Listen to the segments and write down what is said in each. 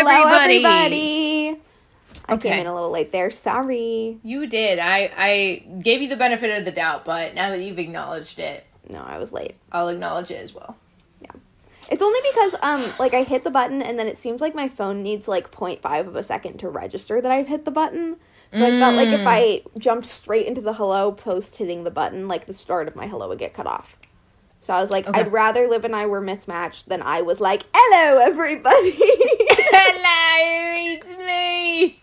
everybody. everybody. I Okay. came in a little late there. Sorry. You did. I I gave you the benefit of the doubt, but now that you've acknowledged it, No, I was late. I'll acknowledge it as well. Yeah. It's only because um like I hit the button and then it seems like my phone needs like 0.5 of a second to register that I've hit the button. So I felt like if I jumped straight into the hello post hitting the button, like the start of my hello would get cut off. So I was like, Okay. I'd rather live and I were mismatched than I was like, hello everybody. Hello, it's me.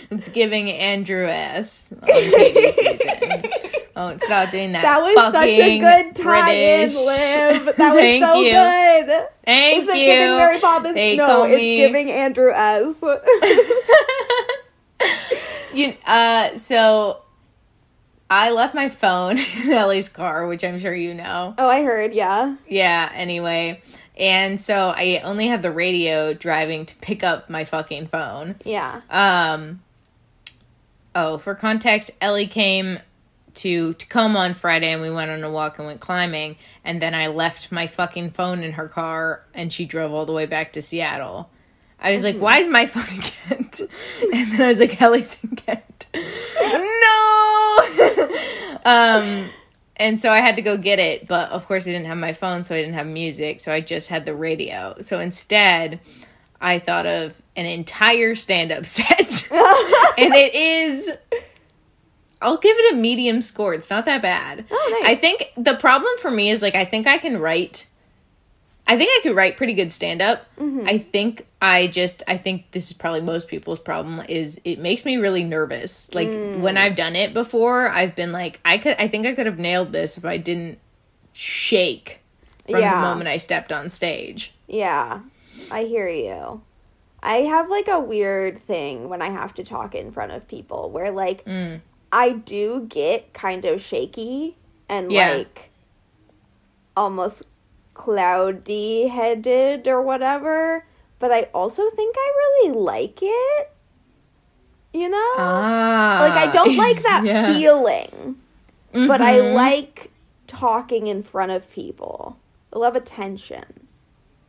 it's giving Andrew S. on Oh, stop doing that. that was such a good tie-in, Liv. That was Thank so you. good. Thank Is it you. giving Mary Poppins? They no, it's me- giving Andrew S. You, uh, so I left my phone in Ellie's car, which I'm sure you know. oh, I heard, yeah. Yeah, anyway. And so I only had the radio driving to pick up my fucking phone. Yeah. Um Oh, for context, Ellie came to Tacoma on Friday and we went on a walk and went climbing and then I left my fucking phone in her car and she drove all the way back to Seattle. I was like, "Why is my phone in Kent?" And then I was like, "Ellie's in Kent." no. Um and so I had to go get it, but of course I didn't have my phone, so I didn't have music, so I just had the radio. So instead, I thought of an entire stand-up set. and it is I'll give it a medium score. It's not that bad. Oh, nice. I think the problem for me is like I think I can write I think I could write pretty good stand up. Mm-hmm. I think I just I think this is probably most people's problem is it makes me really nervous. Like Mm. when I've done it before, I've been like I could I think I could have nailed this if I didn't shake from Yeah. the moment I stepped on stage. Yeah, I hear you. I have like a weird thing when I have to talk in front of people where like Mm. I do get kind of shaky and Yeah. like almost cloudy headed or whatever, but I also think I really like it. You know? Ah. like I don't like that Yeah. feeling, but I Mhm. like talking in front of people. I love attention.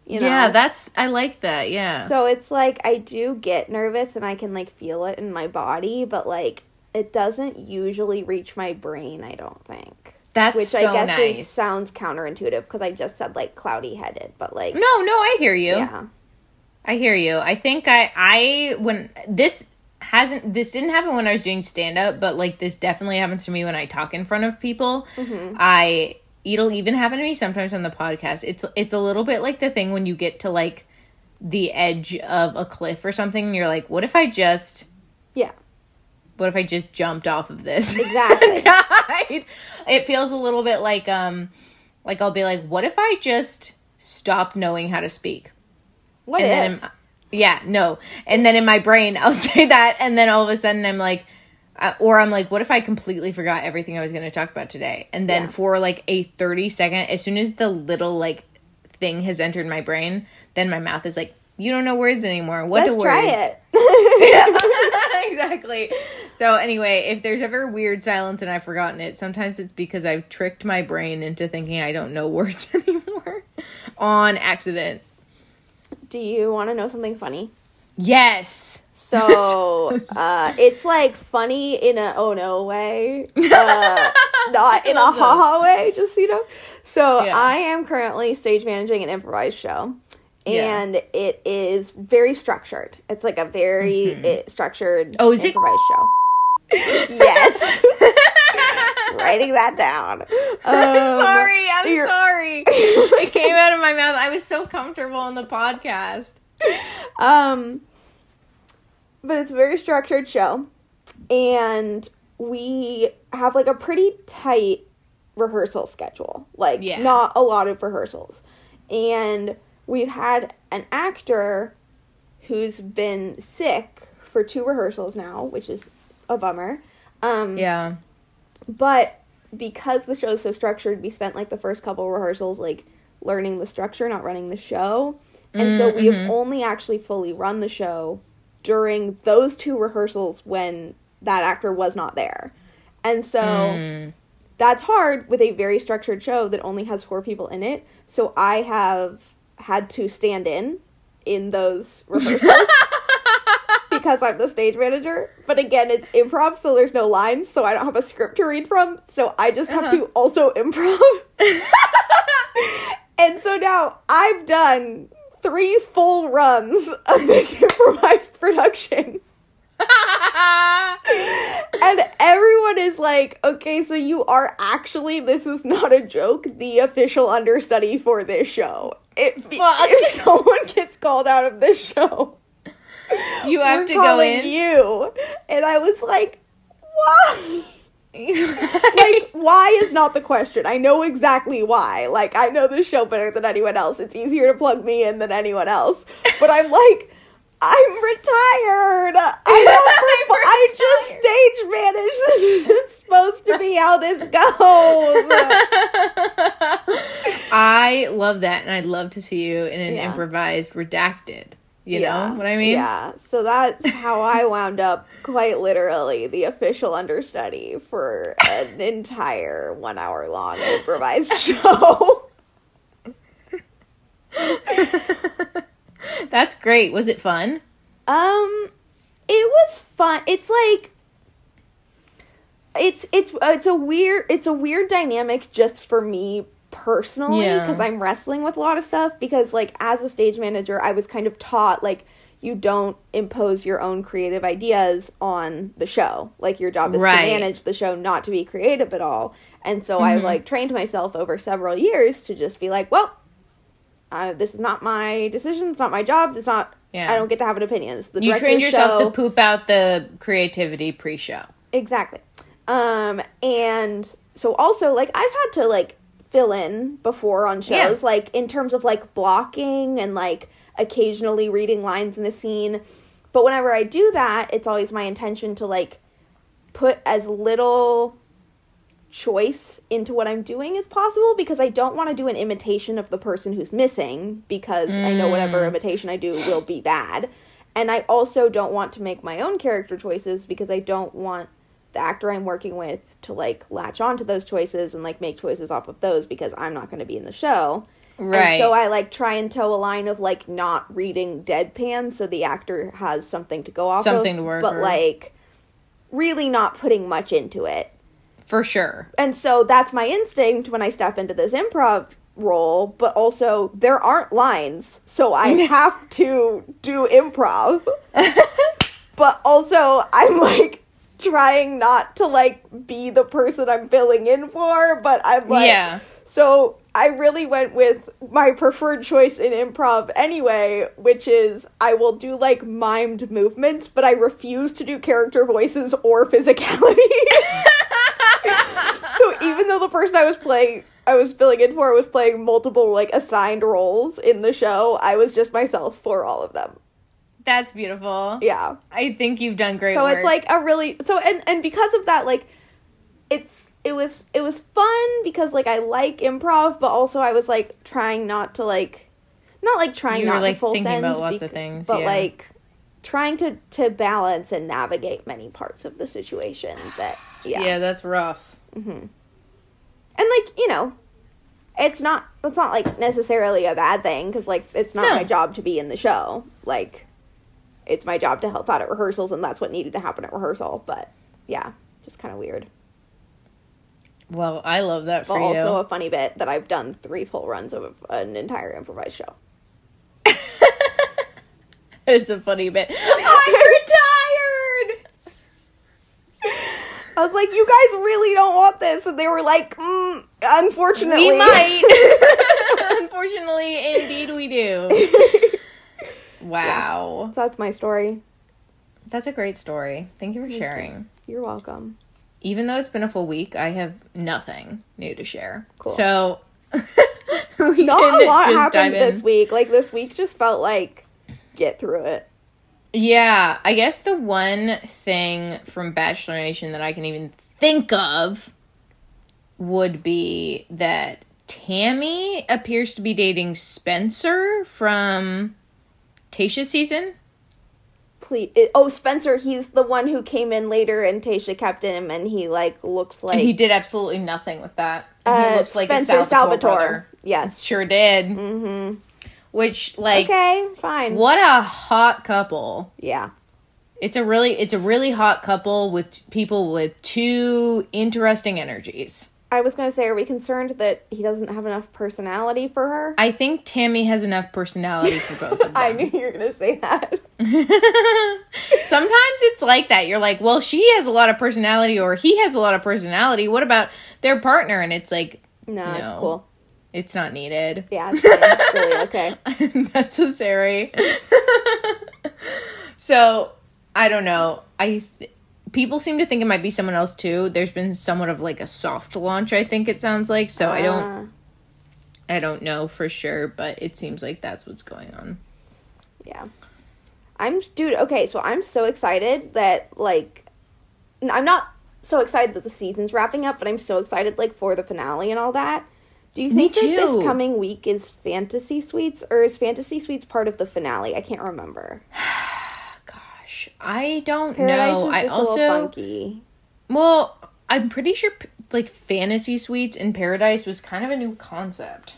You know? Yeah, that's I like that. Yeah. So it's like I do get nervous and I can like feel it in my body, but like it doesn't usually reach my brain, I don't think. That's Which so I guess nice. is, sounds counterintuitive because I just said like cloudy headed, but like No, no, I hear you. yeah. I hear you. I think I I when this hasn't this didn't happen when I was doing stand up, but like this definitely happens to me when I talk in front of people. Mm-hmm. I it'll even happen to me sometimes on the podcast. It's it's a little bit like the thing when you get to like the edge of a cliff or something and you're like, what if I just Yeah. What if I just jumped off of this? Exactly. died. It feels a little bit like um like I'll be like, what if I just stopped knowing how to speak? What and if? then yeah no and then in my brain i'll say that and then all of a sudden i'm like uh, or i'm like what if i completely forgot everything i was going to talk about today and then Yeah. for like a 30 second as soon as the little like thing has entered my brain then my mouth is like you don't know words anymore what Let's to try word it. exactly so anyway if there's ever weird silence and i've forgotten it sometimes it's because i've tricked my brain into thinking i don't know words anymore on accident Do you want to know something funny? yes So uh, it's like funny in a oh no way, uh, not in a ha ha way. Just you know. So Yeah. I am currently stage managing an improvised show, Yeah. and it is very structured. It's like a very it, structured Oh, is it- show. yes, writing that down. Um, I'm sorry, I'm you're- sorry. it came out of my mouth. I was so comfortable on the podcast. Um, but it's a very structured show, and we have like a pretty tight rehearsal schedule. Like, Yeah. not a lot of rehearsals, and we've had an actor who's been sick for two rehearsals now, which is a bummer. Um, Yeah. but because the show's so structured, we spent like the first couple rehearsals like learning the structure, not running the show. And so we have only actually fully run the show during those two rehearsals when that actor was not there. And so Mm. that's hard with a very structured show that only has four people in it. So I have had to stand in in those rehearsals because I'm the stage manager. But again, it's improv, so there's no lines, so I don't have a script to read from. So I just have Uh-huh. to also improv. and so now I've done three full runs of this improvised production. and everyone is like, okay, so you are actually, this is not a joke, the official understudy for this show. If, Fuck. if someone gets called out of this show, you have to go in. you. And I was like, why? like, why is not the question. I know exactly why. Like, I know this show better than anyone else. It's easier to plug me in than anyone else. But I'm like, I'm retired. I don't. I just stage manage. This is supposed to be how this goes. I love that, and I'd love to see you in an Yeah. improvised redacted. You Yeah. know what I mean? Yeah. So that's how I wound up, quite literally, the official understudy for an entire one hour long improvised show. That's great. Was it fun? Um, it was fun. It's like it's it's it's a weird it's a weird dynamic just for me personally Yeah. because I'm wrestling with a lot of stuff because like as a stage manager I was kind of taught like you don't impose your own creative ideas on the show. Like your job is Right. to manage the show, not to be creative at all. And so I Mhm. like trained myself over several years to just be like, well, uh, this is not my decision. It's not my job. It's not. Yeah. I don't get to have an opinion. It's the You trained yourself show. to poop out the creativity pre-show. Exactly. Um, and so also like I've had to like fill in before on shows, Yeah. like in terms of like blocking and like occasionally reading lines in the scene. But whenever I do that, it's always my intention to like put as little choice into what I'm doing as possible because I don't want to do an imitation of the person who's missing because I know whatever Mm. imitation I do will be bad. And I also don't want to make my own character choices because I don't want the actor I'm working with to like latch onto those choices and like make choices off of those because I'm not going to be in the show. Right. And so I like try and toe a line of like not reading deadpan so the actor has something to go off Something of, to work but with. like really not putting much into it. For sure. And so that's my instinct when I step into this improv role, but also there aren't lines, so I have to do improv. but also I'm like trying not to like be the person I'm filling in for, but I'm like yeah. so I really went with my preferred choice in improv anyway, which is I will do like mimed movements, but I refuse to do character voices or physicality. so even though the person I was playing I was filling in for was playing multiple like assigned roles in the show, I was just myself for all of them. That's beautiful. Yeah. I think you've done great so work. it's like a really so and and because of that like it's it was it was fun because like I like improv but also I was like trying not to like not like trying You were, not like, to full thinking send about lots bec- of things, but yeah. like trying to to balance and navigate many parts of the situation that yeah, yeah, that's rough. Mm-hmm. and like you know it's not it's not like necessarily a bad thing because like it's not No. my job to be in the show like it's my job to help out at rehearsals and that's what needed to happen at rehearsal but yeah just kind of weird Well, I love that but also you. a funny bit that i've done three full runs of an entire improvised show it's a funny bit. I'm retired. I was like you guys really don't want this and they were like mm, unfortunately We might. Unfortunately, indeed, we do. Wow, that's my story that's a great story. Thank you for you. sharing. you're welcome Even though it's been a full week, I have nothing new to share. Cool. So we not a lot happened this week like this week just felt like get through it Yeah, I guess the one thing from Bachelor Nation that I can even think of would be that Tammy appears to be dating Spencer from Tayshia's season. please oh spencer he's the one who came in later and tayshia kept him and he like looks like and he did absolutely nothing with that. Uh, he looks like spencer a Salvatore, salvatore yes Sure did. mm-hmm which like okay, fine. what a hot couple. Yeah. It's a really it's a really hot couple with people with two interesting energies. I was gonna say, are we concerned that he doesn't have enough personality for her? I think Tammy has enough personality for both of them. I knew you were gonna say that. Sometimes it's like that. You're like, well, she has a lot of personality or he has a lot of personality. What about their partner? And it's like, No, No. it's cool. It's not needed. Yeah, it's, really okay. necessary. so, I don't know. I th- people seem to think it might be someone else too. There's been somewhat of like a soft launch, I think it sounds like. So, I don't Uh, I don't know for sure, but it seems like that's what's going on. yeah. I'm dude. Okay, so I'm so excited that like, I'm not so excited that the season's wrapping up, but I'm so excited like for the finale and all that. Do you think that this coming week is Fantasy Suites or is Fantasy Suites part of the finale? I can't remember. Gosh, I don't Paradise know. I just a little also funky. Well, I'm pretty sure like fantasy suites in paradise was kind of a new concept.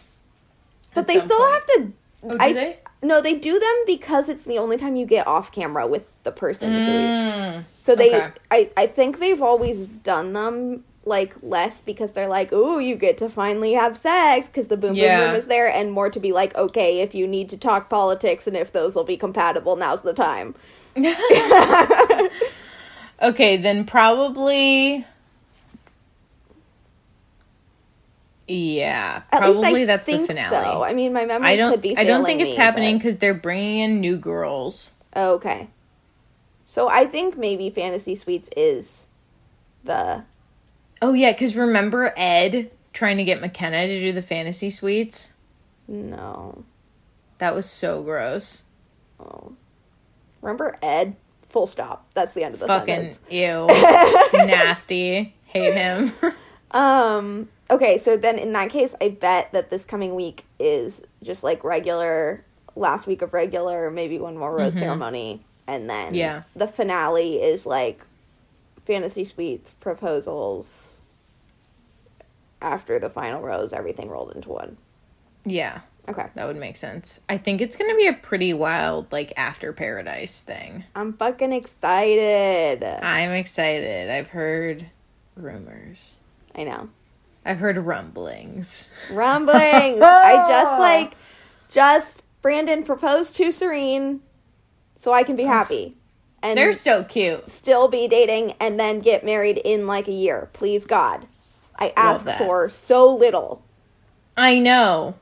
But they still point. have to. Oh, do I, they? No, they do them because it's the only time you get off camera with the person. who Mm, So they, Okay. I, I think they've always done them like less because they're like, oh, you get to finally have sex because the boom boom Yeah. room is there, and more to be like, okay, if you need to talk politics and if those will be compatible, now's the time. okay, then probably. Yeah, At probably that's the finale. So. I mean, my memory I don't. could be. I don't think it's me, happening but- because they're bringing in new girls. Okay. So I think maybe Fantasy Suites is the Oh yeah, because remember Ed trying to get McKenna to do the fantasy suites? no. That was so gross. Oh. Remember Ed? Full stop. That's the end of the Fucking sentence. ew, nasty. Hate him. Um. Okay, so then in that case, I bet that this coming week is just like regular last week of regular, maybe one more rose ceremony, and then Yeah. the finale is like fantasy suites proposals. After the final rose, everything rolled into one. yeah. Okay, That would make sense. I think it's gonna be a pretty wild, like after paradise thing. I'm fucking excited. I'm excited. I've heard rumors. I know. I've heard rumblings. rumblings. I just like just Brandon proposed to Serene so I can be happy. And They're so cute. still be dating and then get married in like a year. Please God. I ask for so little. I know.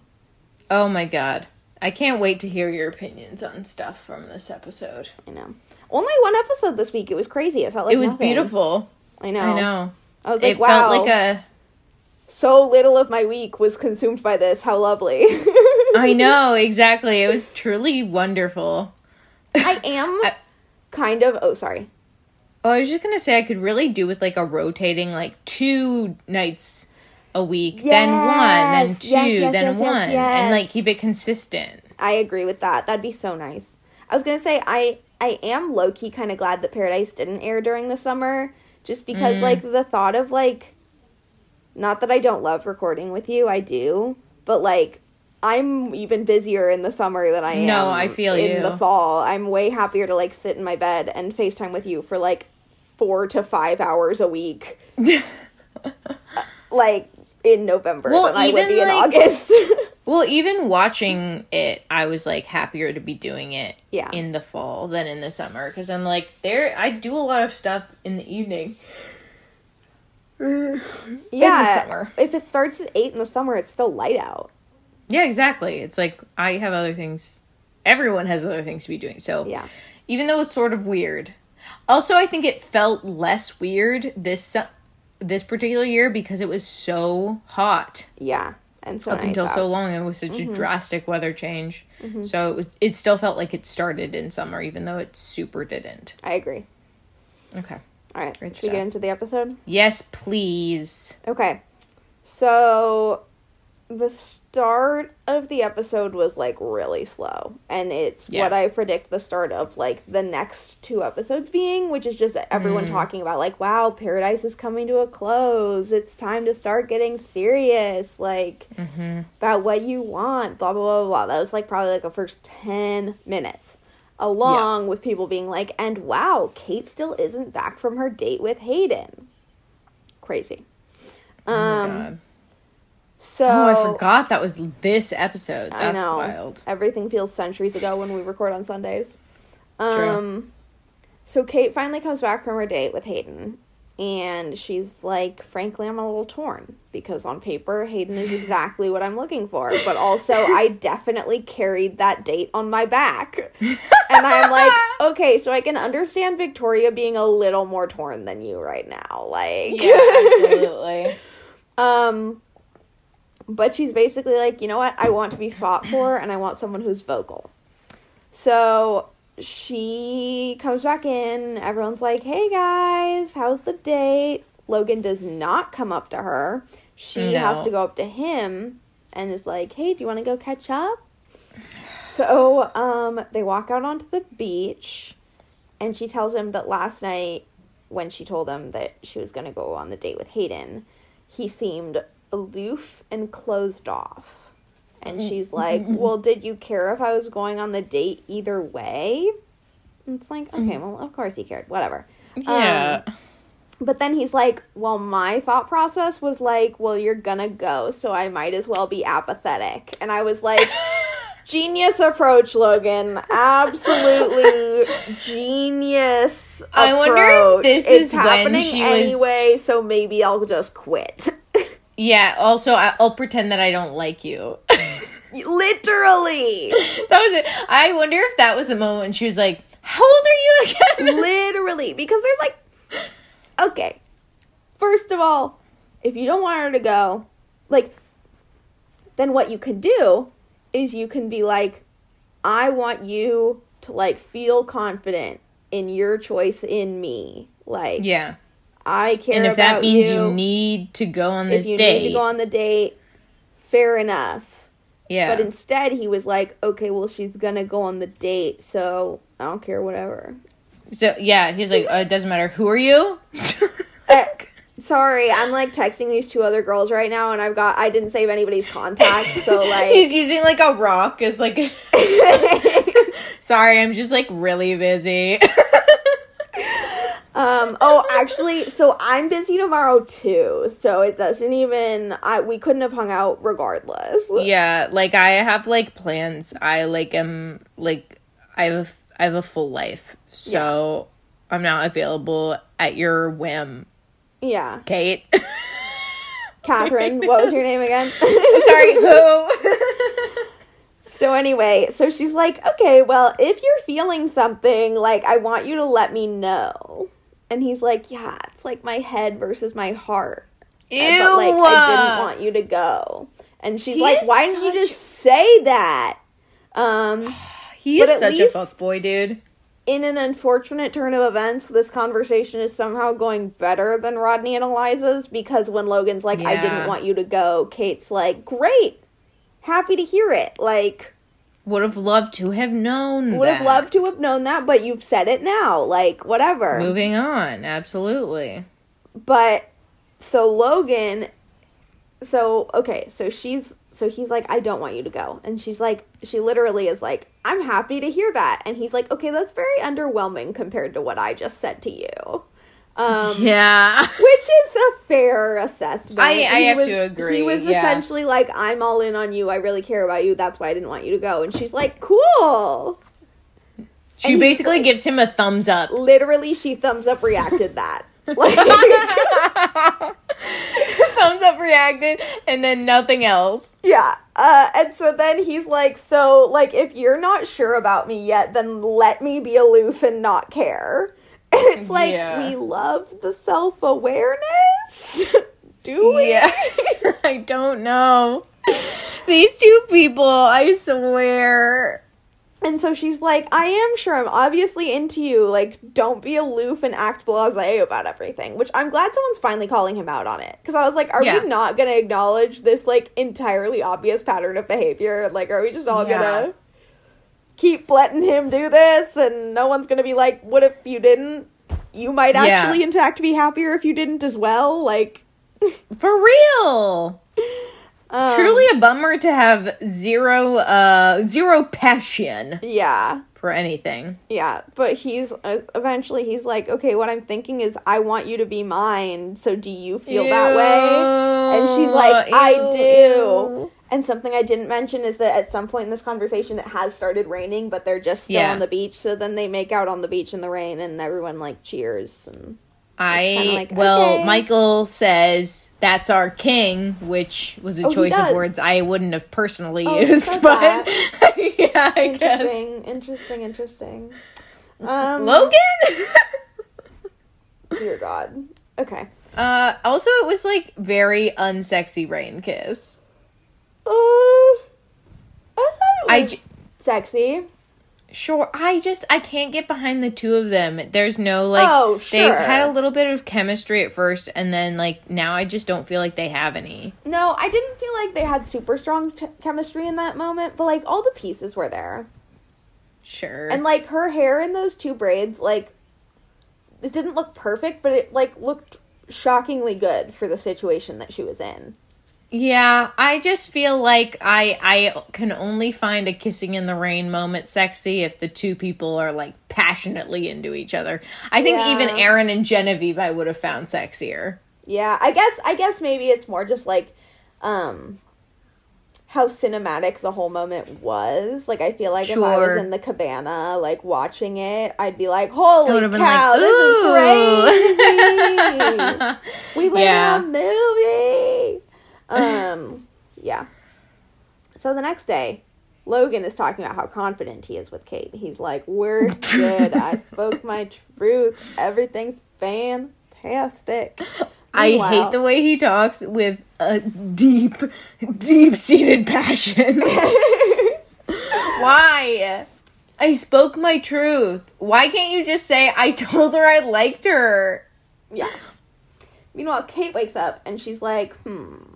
Oh my god. I can't wait to hear your opinions on stuff from this episode. I know. Only one episode this week. It was crazy. It felt like it was nothing. beautiful. I know. I know. I was like, it wow. felt like a so little of my week was consumed by this. How lovely. I know, exactly. It was truly wonderful. I am I- kind of. Oh, sorry. Oh, I was just gonna say I could really do with like a rotating like two nights a week, then one, then two, yes, yes, then yes, yes, one, and like keep it consistent. I agree with that. That'd be so nice. I was gonna say I I am low key kind of glad that Paradise didn't air during the summer, just because Mm. like the thought of like, not that I don't love recording with you, I do, but like I'm even busier in the summer than I am. No, I feel in you. the fall. I'm way happier to like sit in my bed and Facetime with you for like four to five hours a week, like in November Well, than I would be in like- August. Well, even watching it, I was like happier to be doing it Yeah. in the fall than in the summer because I'm like there. I do a lot of stuff in the evening. yeah, in the summer. if it starts at eight in the summer, it's still light out. Yeah, exactly. It's like I have other things. Everyone has other things to be doing. So Yeah. even though it's sort of weird. Also, I think it felt less weird this this particular year because it was so hot Yeah, and so up until out. so long. It was such a mm-hmm. drastic weather change. Mm-hmm. So it was. It still felt like it started in summer, even though it super didn't. I agree. Okay. All right, Great should we stuff. get into the episode? Yes, please. Okay, so the start of the episode was like really slow and it's Yeah. what i predict the start of like the next two episodes being which is just everyone Mm. talking about like wow paradise is coming to a close it's time to start getting serious like Mm-hmm. about what you want blah blah blah blah that was like probably like the first 10 minutes along with people being like and wow kate still isn't back from her date with hayden crazy Oh my um God. So oh, I forgot that was this episode. That's I know. wild. Everything feels centuries ago when we record on Sundays. Um so Kate finally comes back from her date with Hayden and she's like, frankly, I'm a little torn because on paper Hayden is exactly what I'm looking for, but also I definitely carried that date on my back. And I'm like, okay, so I can understand Victoria being a little more torn than you right now. Like Yeah, absolutely. um, but she's basically like, you know what? I want to be fought for, and I want someone who's vocal. So she comes back in. Everyone's like, hey guys, how's the date? Logan does not come up to her. She No. has to go up to him and is like, hey, do you want to go catch up? So um, they walk out onto the beach, and she tells him that last night, when she told him that she was going to go on the date with Hayden, he seemed aloof and closed off. And mm. she's like, Well, did you care if I was going on the date either way? And it's like, okay, mm. well, of course he cared. Whatever. Yeah. Um, but then he's like, Well, my thought process was like, Well, you're gonna go, so I might as well be apathetic. And I was like, Genius approach, Logan. Absolutely genius. I wonder if this It's is when happening she was- anyway, so maybe I'll just quit. yeah. Also, I'll pretend that I don't like you. Literally. that was it. I wonder if that was the moment when she was like, "How old are you again?" Literally. Because there's like, okay. First of all, if you don't want her to go, like, then what you can do is you can be like, I want you to, like, feel confident in your choice in me. Like, yeah. I care And if that means you. you need to go on this if you date, need to go on the date, fair enough. yeah. But instead, he was like, okay, well, she's gonna go on the date, so I don't care, whatever. so yeah, he's like, uh, "It doesn't matter. Who are you?" Uh, sorry, I'm like texting these two other girls right now, and I've got I didn't save anybody's contact, so like he's using like a rock as like. Sorry, I'm just like really busy. Um. Oh, actually, so I'm busy tomorrow too, so it doesn't even. I we couldn't have hung out regardless. yeah, like I have like plans. I like am like I have a, I have a full life, so I'm not available at your whim, Yeah, Kate. Catherine. what was your name again? Sorry, who? So anyway, so she's like, okay, well, if you're feeling something, like, I want you to let me know. And he's like, yeah, it's like my head versus my heart. Ew. But like, I didn't want you to go. And she's He like, why didn't you just say that? Um, he is such a fuckboy, dude. in an unfortunate turn of events, this conversation is somehow going better than Rodney and Eliza's because when Logan's like, I didn't want you to go, Kate's like, great, happy to hear it. Like, Would have loved to have known. would have loved to have known that, but you've said it now. Like, whatever. Moving on, absolutely. But so Logan, so okay, so she's so he's like, I don't want you to go, and she's like, she literally is like, I'm happy to hear that, and he's like, okay, that's very underwhelming compared to what I just said to you. Um, Yeah. which is a fair assessment. I- I have was- to agree, He was yeah. essentially like, I'm all in on you. I really care about you. That's why I didn't want you to go. And she's like, cool. She And basically like- gives him a thumbs up. Literally, she thumbs up reacted that. Like, thumbs up reacted, and then nothing else. Yeah. Uh, and so then he's like, so, like, if you're not sure about me yet, then let me be aloof and not care. And it's like, Yeah. we love the self awareness. Do we? Yeah. I don't know. These two people, I swear. And so she's like, I am sure I'm obviously into you. Like, don't be aloof and act blase about everything. Which I'm glad someone's finally calling him out on it. Because I was like, are Yeah. we not going to acknowledge this, like, entirely obvious pattern of behavior? Like, are we just all Yeah. going to keep letting him do this? And no one's going to be like, what if you didn't? You might Yeah. actually, in fact, be happier if you didn't as well. Like, For real. um, Truly a bummer to have zero uh zero passion Yeah. For anything. Yeah, but he's uh, eventually he's like, okay, what I'm thinking is I want you to be mine. So do you feel that way? And she's like, I do. ew. And something I didn't mention is that at some point in this conversation, it has started raining, but they're just still Yeah. on the beach. So then they make out on the beach in the rain, and everyone like cheers. And I like, well, okay. Michael says that's our king, which was a Oh, choice of words I wouldn't have personally Oh, used, but yeah, I guess. interesting, interesting, interesting. Um, Logan. dear God. Okay. uh, also, it was like very unsexy rain kiss. Uh, I thought it was j- sexy. Sure, I just I can't get behind the two of them. There's no like Oh, they had a little bit of chemistry at first, and then like now I just don't feel like they have any. No, I didn't feel like they had super strong t- chemistry in that moment, but like all the pieces were there. Sure, And like her hair in those two braids, like it didn't look perfect, but it like looked shockingly good for the situation that she was in. Yeah, I just feel like I I can only find a kissing in the rain moment sexy if the two people are like passionately into each other. I think Yeah. even Aaron and Genevieve I would have found sexier. Yeah, I guess I guess maybe it's more just like um how cinematic the whole moment was. Like I feel like if I was in the cabana like watching it, I'd be like, "Holy cow, like, this is crazy." we live Yeah. in a movie. Um, yeah. So the next day, Logan is talking about how confident he is with Kate. He's like, "We're good. I spoke my truth. Everything's fantastic." I hate the way he talks with a deep, deep seated passion. Why? I spoke my truth. Why can't you just say I told her I liked her? Yeah. Meanwhile, Kate wakes up and she's like, "Hmm,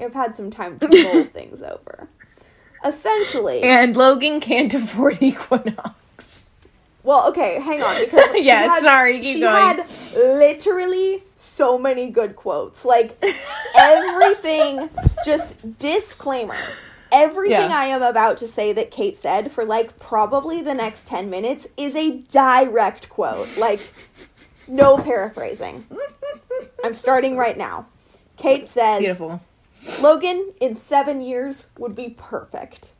I've had some time to mull things over." Essentially, And Logan can't afford Equinox. Well, okay, hang on because Yeah, had- sorry, keep she going. had literally so many good quotes. Like everything, just disclaimer. Everything Yeah. I am about to say that Kate said for like probably the next 10 minutes is a direct quote. Like no paraphrasing. I'm starting right now. Kate says Beautiful. Logan in seven years would be perfect.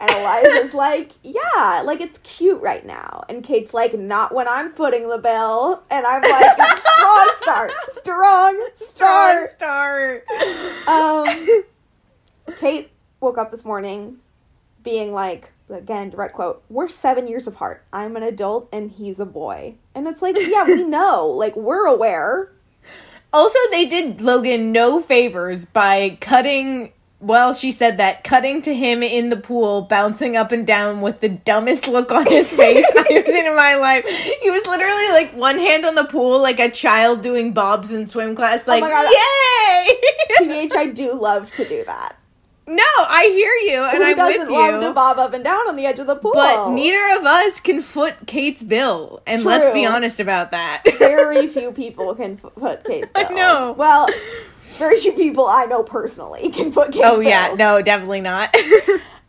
And Eliza's like, yeah, like it's cute right now. And Kate's like, not when I'm footing the bill. And I'm like, strong start, strong Strong start. start. Um, Kate woke up this morning being like, again, direct quote, we're seven years apart. I'm an adult and he's a boy. And it's like, yeah, we know. Like, we're aware. Also, they did Logan no favors by cutting. Well, she said that cutting to him in the pool, bouncing up and down with the dumbest look on his face I've seen in my life. He was literally like one hand on the pool, like a child doing bobs in swim class. Like, Oh my God. yay! TBH, I do love to do that. No, I hear you, and Who I'm doesn't with love to bob up and down on the edge of the pool? But neither of us can foot Kate's bill, and let's be honest about that. very few people can f- put Kate's I bill. know. Well, very few people I know personally can put Kate's bill. oh yeah, no, definitely not.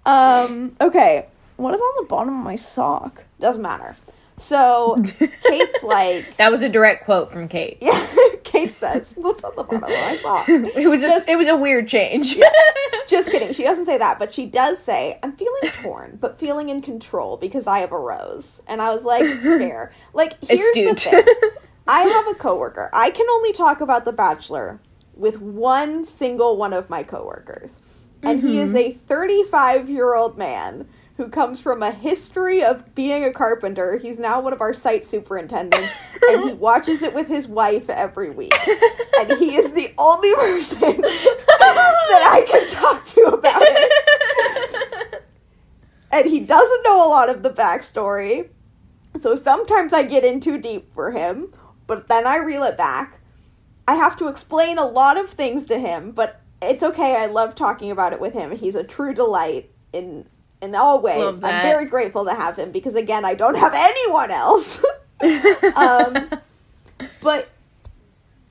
Um. Okay. What is on the bottom of my sock? Doesn't matter. So Kate's like, that was a direct quote from Kate. yeah. Kate says, "What's on the bottom of my sock?" It was just it was a weird change. Just kidding. She doesn't say that, but she does say, "I'm feeling torn, but feeling in control because I have a rose." And I was like, "Fair." Like, here's Astute. the thing. I have a coworker. I can only talk about The Bachelor with one single one of my coworkers. And he is mm-hmm. a 35 year old man who comes from a history of being a carpenter. He's now one of our site superintendents, and he watches it with his wife every week. And he is the only person that I can talk to about it. and he doesn't know a lot of the backstory. So sometimes I get in too deep for him, but then I reel it back. I have to explain a lot of things to him, but it's okay. I love talking about it with him. He's a true delight in in all ways. I'm very grateful to have him because again, I don't have anyone else. um, but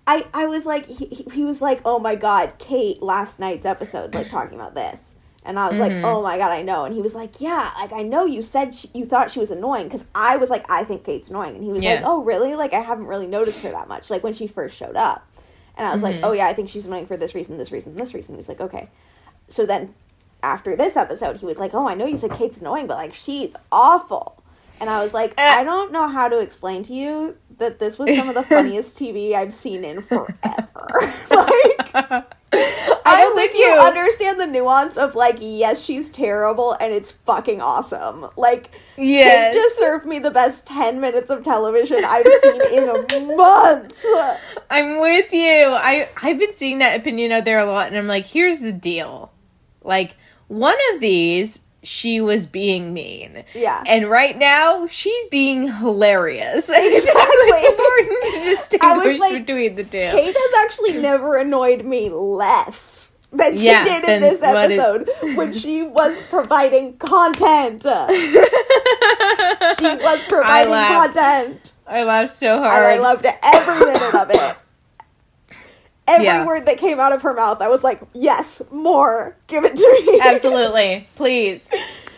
I I was like he, he- was like, "Oh my god, Kate last night's episode like talking about this." And I was like, Mhm. "Oh my god, I know." And he was like, "Yeah, like I know you said she, you thought she was annoying cuz I was like, I think Kate's annoying." And he was like, "Oh, really? Like I haven't really noticed her that much like when she first showed up." And I was like, Mhm. "Oh yeah, I think she's annoying for this reason, this reason, this reason." He was like, "Okay." So then after this episode, he was like, "Oh, I know you said Kate's annoying, but like she's awful." And I was like, Uh. "I don't know how to explain to you that this was some of the funniest TV I've seen in forever." like I I'm don't think with you you. understand the nuance of like, yes, she's terrible and it's fucking awesome. Like Yes. Kate just served me the best ten minutes of television I've seen in a month. I'm with you. I I've been seeing that opinion out there a lot, and I'm like, here's the deal. Like one of these, she was being mean, Yeah. and right now she's being hilarious. And Exactly. it's important to I distinguish like, between the two. Kate has actually never annoyed me less than she Yeah, did in this it- episode when she was providing content. She was providing laughed. content. I laughed so And hard. I loved every minute of it. Every Yeah. word that came out of her mouth, I was like, yes, more. Give it to me. Absolutely, please,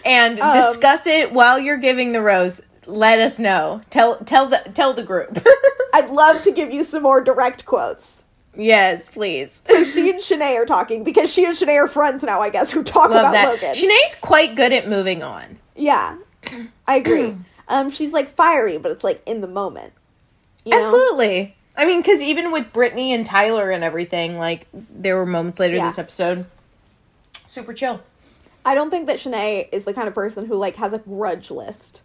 and Um, discuss it while you're giving the rose. Let us know. Tell tell the tell the group. I'd love to give you some more direct quotes. yes, please. So she and Shanae are talking because she and Shanae are friends now, I guess, who talk Love about that. Logan. Shanae's quite good at moving on. yeah, I agree. um, she's like fiery, but it's like in the moment. You know? Absolutely. I mean, because even with Brittany and Tyler and everything, like there were moments later Yeah. this episode. Super chill. I don't think that Shanae is the kind of person who like has a grudge list.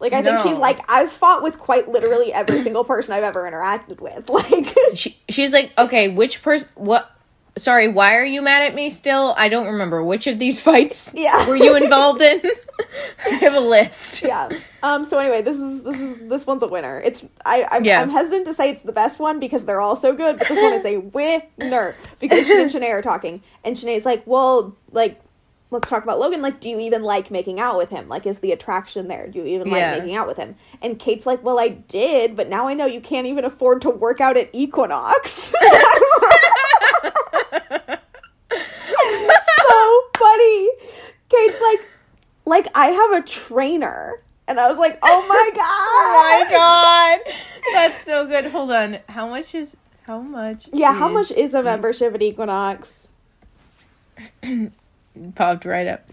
Like I think she's like I've fought with quite literally every single person I've ever interacted with. Like She, she's like, okay, which person? What? Sorry, why are you mad at me still? I don't remember which of these fights Yeah. were you involved in. I have a list. yeah. Um. So anyway, this is this is this one's a winner. It's I I'm, Yeah. I'm hesitant to say it's the best one because they're all so good, but this one is a winner because she and Shanae are talking, and Shanae's like, well, like. Let's talk about Logan. Like, do you even like making out with him? Like, is the attraction there? Do you even like making out with him? And Kate's like, Well, I did, but now I know you can't even afford to work out at Equinox. so funny. Kate's like, like I have a trainer, and I was like, oh my god, Oh my god, that's so good. Hold on, how much is how much? Yeah, how much is a membership at Equinox? popped right up.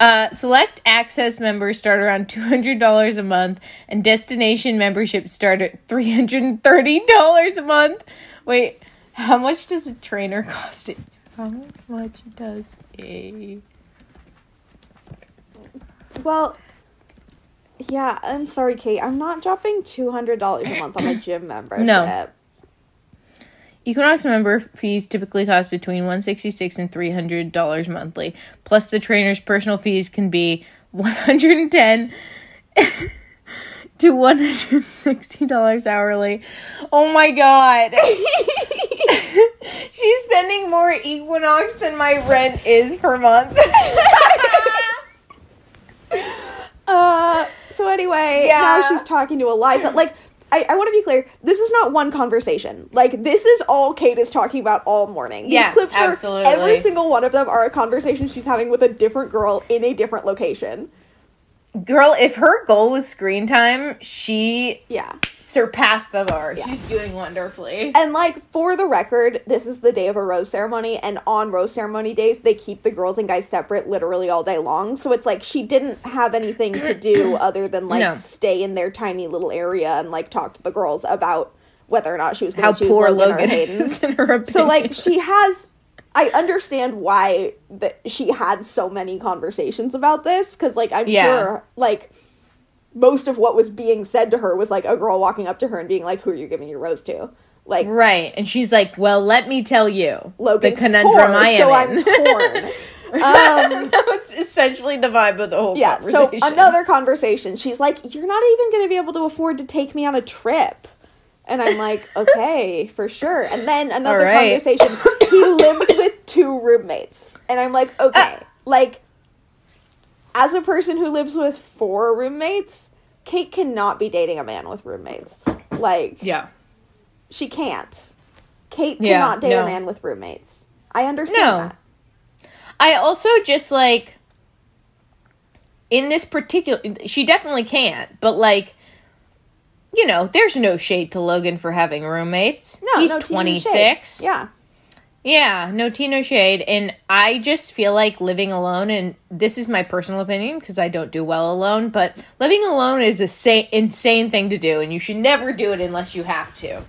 Uh, select access members start around two hundred dollars a month, and destination memberships start at three hundred and thirty dollars a month. Wait, how much does a trainer cost? It? How much does a Well, yeah, I'm sorry, Kate. I'm not dropping two hundred dollars a month on my gym membership. Equinox member fees typically cost between one sixty six and three hundred dollars monthly. Plus, the trainer's personal fees can be one hundred and ten to one hundred sixty dollars hourly. Oh my god! She's spending more Equinox than my rent is per month. Uh, so anyway, Yeah. now she's talking to Eliza. Like, I, I want to be clear. This is not one conversation. Like, this is all Kate is talking about all morning. These Yeah, clips are absolutely. every single one of them are a conversation she's having with a different girl in a different location. Girl, if her goal was screen time, she Yeah. surpassed the bar. Yeah. She's doing wonderfully. And like for the record, this is the day of a rose ceremony, and on rose ceremony days, they keep the girls and guys separate literally all day long. So it's like she didn't have anything to do other than like No. stay in their tiny little area and like talk to the girls about whether or not she was going to choose poor Logan, or Hayden. is in her opinion. So like she has I understand why that she had so many conversations about this cuz like I'm Yeah. sure like most of what was being said to her was like a girl walking up to her and being like who are you giving your rose to? Like Right. And she's like, Well, let me tell you Logan's the conundrum poor, I am so. I'm torn. Um, that was essentially the vibe of the whole yeah. So another conversation. She's like, "You're not even going to be able to afford to take me on a trip." And I'm like, "Okay, for sure." And then another right. conversation. He lives with two roommates, and I'm like, "Okay, Ah. like." As a person who lives with four roommates, Kate cannot be dating a man with roommates. Like, Yeah. she can't. Kate Yeah, cannot date no. a man with roommates. I understand No. that. I also just like in this particular she definitely can't, but like you know, there's no shade to Logan for having roommates. No, He's no 26. shade. Yeah. Yeah, no tea, no shade. And I just feel like living alone, and this is my personal opinion because I don't do well alone, but living alone is a sa- insane thing to do, and you should never do it unless you have to.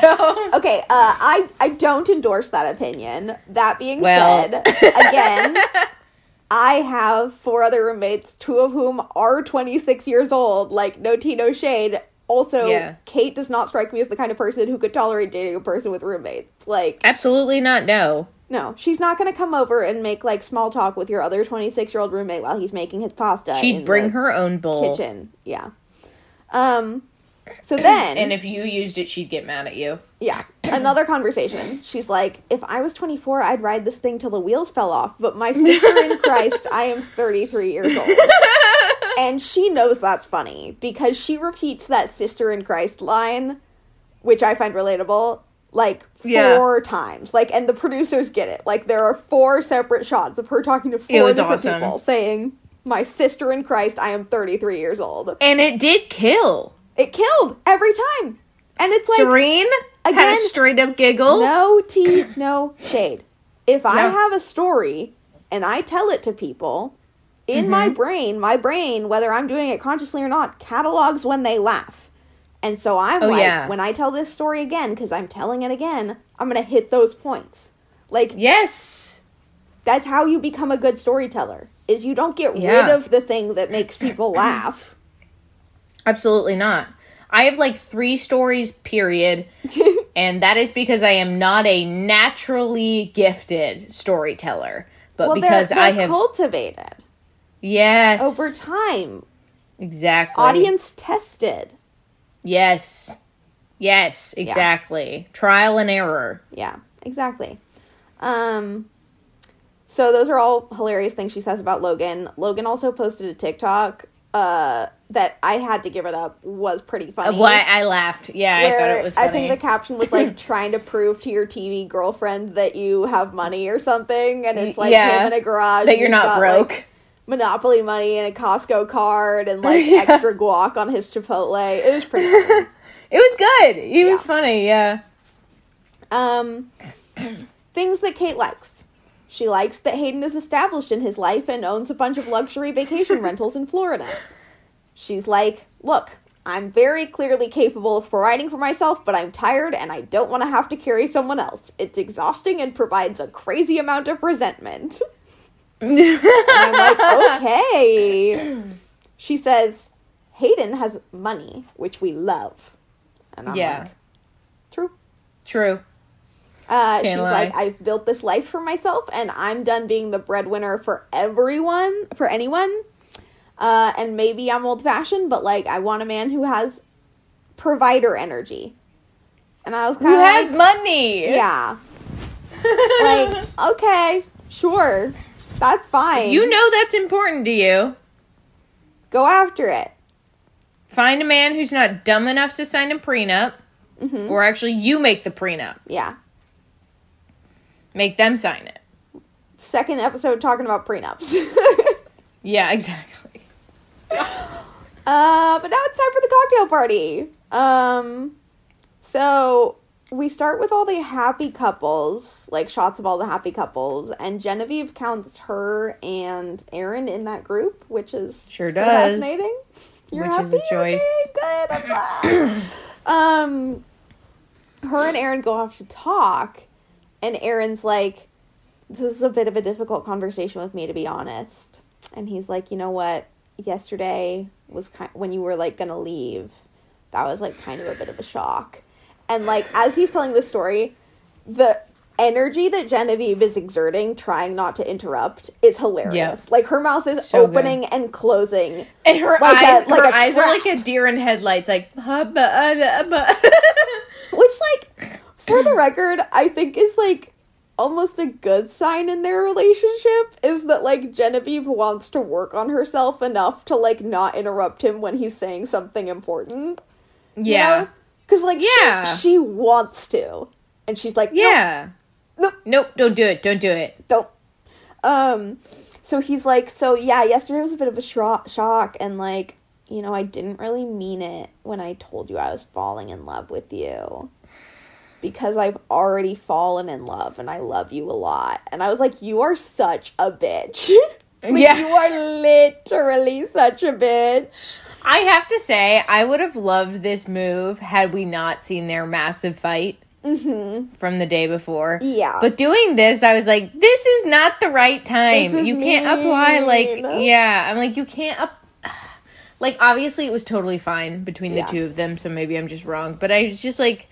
so, Okay, uh, I I don't endorse that opinion. That being Well. said, again, I have four other roommates, two of whom are 26 years old. Like, no tea, no shade. Also, Yeah. Kate does not strike me as the kind of person who could tolerate dating a person with roommates. Like, absolutely not, no. no, she's not going to come over and make like small talk with your other 26 year old roommate while he's making his pasta. She'd in bring her own bowl. kitchen. Yeah. Um. So then, And if you used it, she'd get mad at you. Yeah. Another conversation. She's like, if I was 24, I'd ride this thing till the wheels fell off. But my sister in Christ, I am 33 years old. And she knows that's funny because she repeats that sister in Christ line, which I find relatable, like four Yeah. times. Like, and the producers get it. Like, there are four separate shots of her talking to four different awesome. people saying, my sister in Christ, I am 33 years old. And it did kill. It killed every time. And it's like, Serene had a again, straight up giggle. no tea, no shade. If I have a story and I tell it to people, in my mm-hmm. brain, my brain, whether I'm doing it consciously or not, catalogs when they laugh. And so I'm Oh, like, yeah. when I tell this story again, because I'm telling it again, I'm going to hit those points. Like, Yes. that's how you become a good storyteller, is you don't get rid of the thing that makes people laugh. Absolutely not. I have like three stories, period. And that is because I am not a naturally gifted storyteller. But well, because they're, they're I have. cultivated yes. over time, Exactly. audience tested. Yes. Yes, exactly. Trial and error. Yeah, exactly. Um so those are all hilarious things she says about Logan. Logan also posted a TikTok uh that I had to give it up was pretty funny. Why I laughed. Yeah, I thought it was funny. I think the caption was like trying to prove to your TV girlfriend that you have money or something, and it's like Yeah. him in a garage that you're not broke. like, Monopoly money and a Costco card and like Yeah. extra guac on his Chipotle. It was pretty funny. it was good. He was funny, yeah. Um, things that Kate likes. She likes that Hayden is established in his life and owns a bunch of luxury vacation rentals in Florida. She's like, look, I'm very clearly capable of providing for myself, but I'm tired and I don't want to have to carry someone else. It's exhausting and provides a crazy amount of resentment. And I'm like, okay. She says, Hayden has money, which we love. And I'm Yeah. like, true. True. Uh, she's lie. like, I've built this life for myself, and I'm done being the breadwinner for everyone, for anyone. Uh, and maybe I'm old fashioned, but like, I want a man who has provider energy. And I was kind of has like, money? yeah, like, okay, sure, that's fine. you know that's important to you. go after it. Find a man who's not dumb enough to sign a prenup, hmm or actually you make the prenup. Yeah. Make them sign it. Second episode talking about prenups. Yeah, exactly. Uh, but now it's time for the cocktail party. Um, so we start with all the happy couples, like shots of all the happy couples, and Genevieve counts her and Aaron in that group, which is Sure does. fascinating. You're Which is a happy? choice. Okay, good. I'm glad. um, her and Aaron go off to talk, and Aaron's like, "This is a bit of a difficult conversation with me, to be honest." And he's like, "You know what? Yesterday was kind when you were like gonna leave. That was like kind of a bit of a shock." And like as he's telling the story, the energy that Genevieve is exerting, trying not to interrupt, is hilarious. Yep. Like her mouth is So good. opening and closing. And her Like eyes, a- like her eyes are like a deer in headlights, like. "Hubba, uh, uh, Which, like, for the record, I think is like almost a good sign in their relationship is that like Genevieve wants to work on herself enough to like not interrupt him when he's saying something important. yeah. Because like Yeah. she wants to. And she's like, "Nope, Yeah. Nope. Nope, don't do it. Don't do it. don't. Um, so he's like, so yeah, yesterday was a bit of a shro- shock, and like, you know, I didn't really mean it when I told you I was falling in love with you. Because I've already fallen in love and I love you a lot. And I was like, you are such a bitch. like, Yeah. You are literally such a bitch. I have to say, I would have loved this move had we not seen their massive fight Mm-hmm. from the day before. Yeah. But doing this, I was like, this is not the right time. You can't apply, like, yeah. I'm like, you can't up. Like, obviously, it was totally fine between the Yeah. two of them, so maybe I'm just wrong. But I was just like,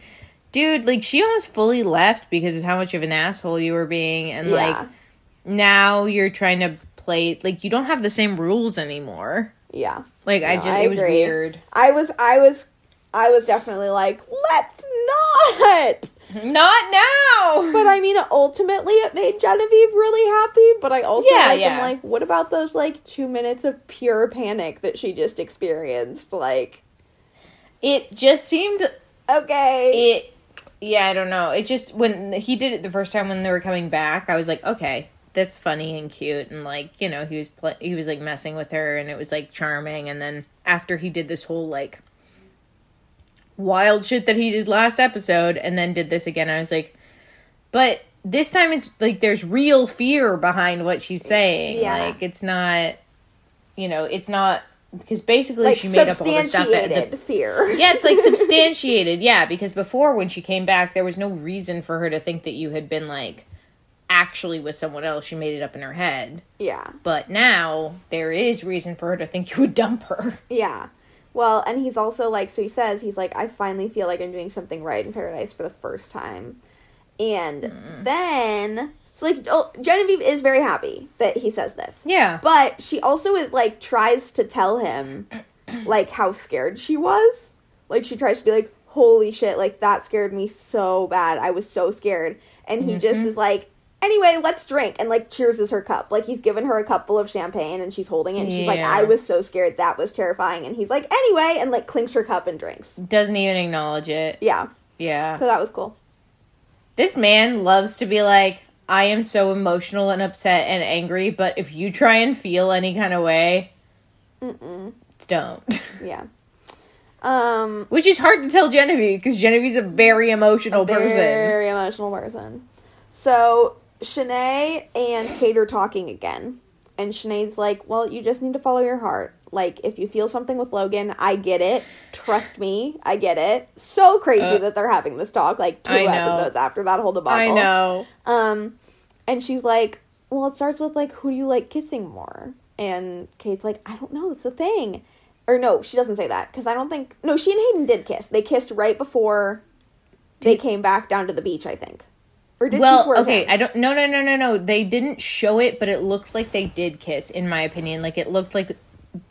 dude, like, she almost fully left because of how much of an asshole you were being. And, Yeah. like, now you're trying to play, like, you don't have the same rules anymore. Yeah. Like, I just, I it was weird. I was, I was, I was definitely like, let's not. Not now. But I mean, ultimately, it made Genevieve really happy. But I also Yeah, like, yeah. am like, what about those like two minutes of pure panic that she just experienced? Like, it just seemed okay, it yeah i don't know. It just when he did it the first time when they were coming back i was like okay that's funny and cute. And like you know he was pl- he was like messing with her and it was like charming. And then after he did this whole like wild shit that he did last episode and then did this again i was like but this time it's like there's real fear behind what she's saying. Yeah. like it's not you know it's not because basically like she made up all the stuff at the fear. yeah, it's like substantiated. Yeah, because before when she came back, there was no reason for her to think that you had been like actually with someone else. She made it up in her head. yeah, But now there is reason for her to think you would dump her. yeah. Well, and he's also like, so he says he's like, I finally feel like I'm doing something right in paradise for the first time, and Mm. then so like oh, Genevieve is very happy that he says this. Yeah. But she also is like tries to tell him like how scared she was. Like she tries to be like, "Holy shit, like that scared me so bad. I was so scared." And he just Mm-hmm. is like, "Anyway, let's drink." And like cheers is her cup. Like he's given her a cup full of champagne and she's holding it and she's like, "I was so scared. That was terrifying." And he's like, "Anyway," and like clinks her cup and drinks. Doesn't even acknowledge it. Yeah. Yeah. So that was cool. This man loves to be like, I am so emotional and upset and angry, but if you try and feel any kind of way, Mm-mm. don't. Yeah. Um Which is hard to tell Genevieve because Genevieve's a very emotional person. Very emotional person. So Shanae and Kate are talking again. And Shanae's like, Well, you just need to follow your heart. Like, if you feel something with Logan, I get it. Trust me, I get it. So crazy Uh, that they're having this talk, like two episodes after that whole debacle. I know. Um, and she's like, Well, it starts with like, who do you like kissing more? And Kate's like, I don't know, that's the thing. Or no, she doesn't say that because I don't think. No, she and Hayden did kiss. They kissed right before they came back down to the beach. I think. Or did she well, swerve okay, him? I don't. No, no, no, no, no. They didn't show it, but it looked like they did kiss, in my opinion. Like it looked like,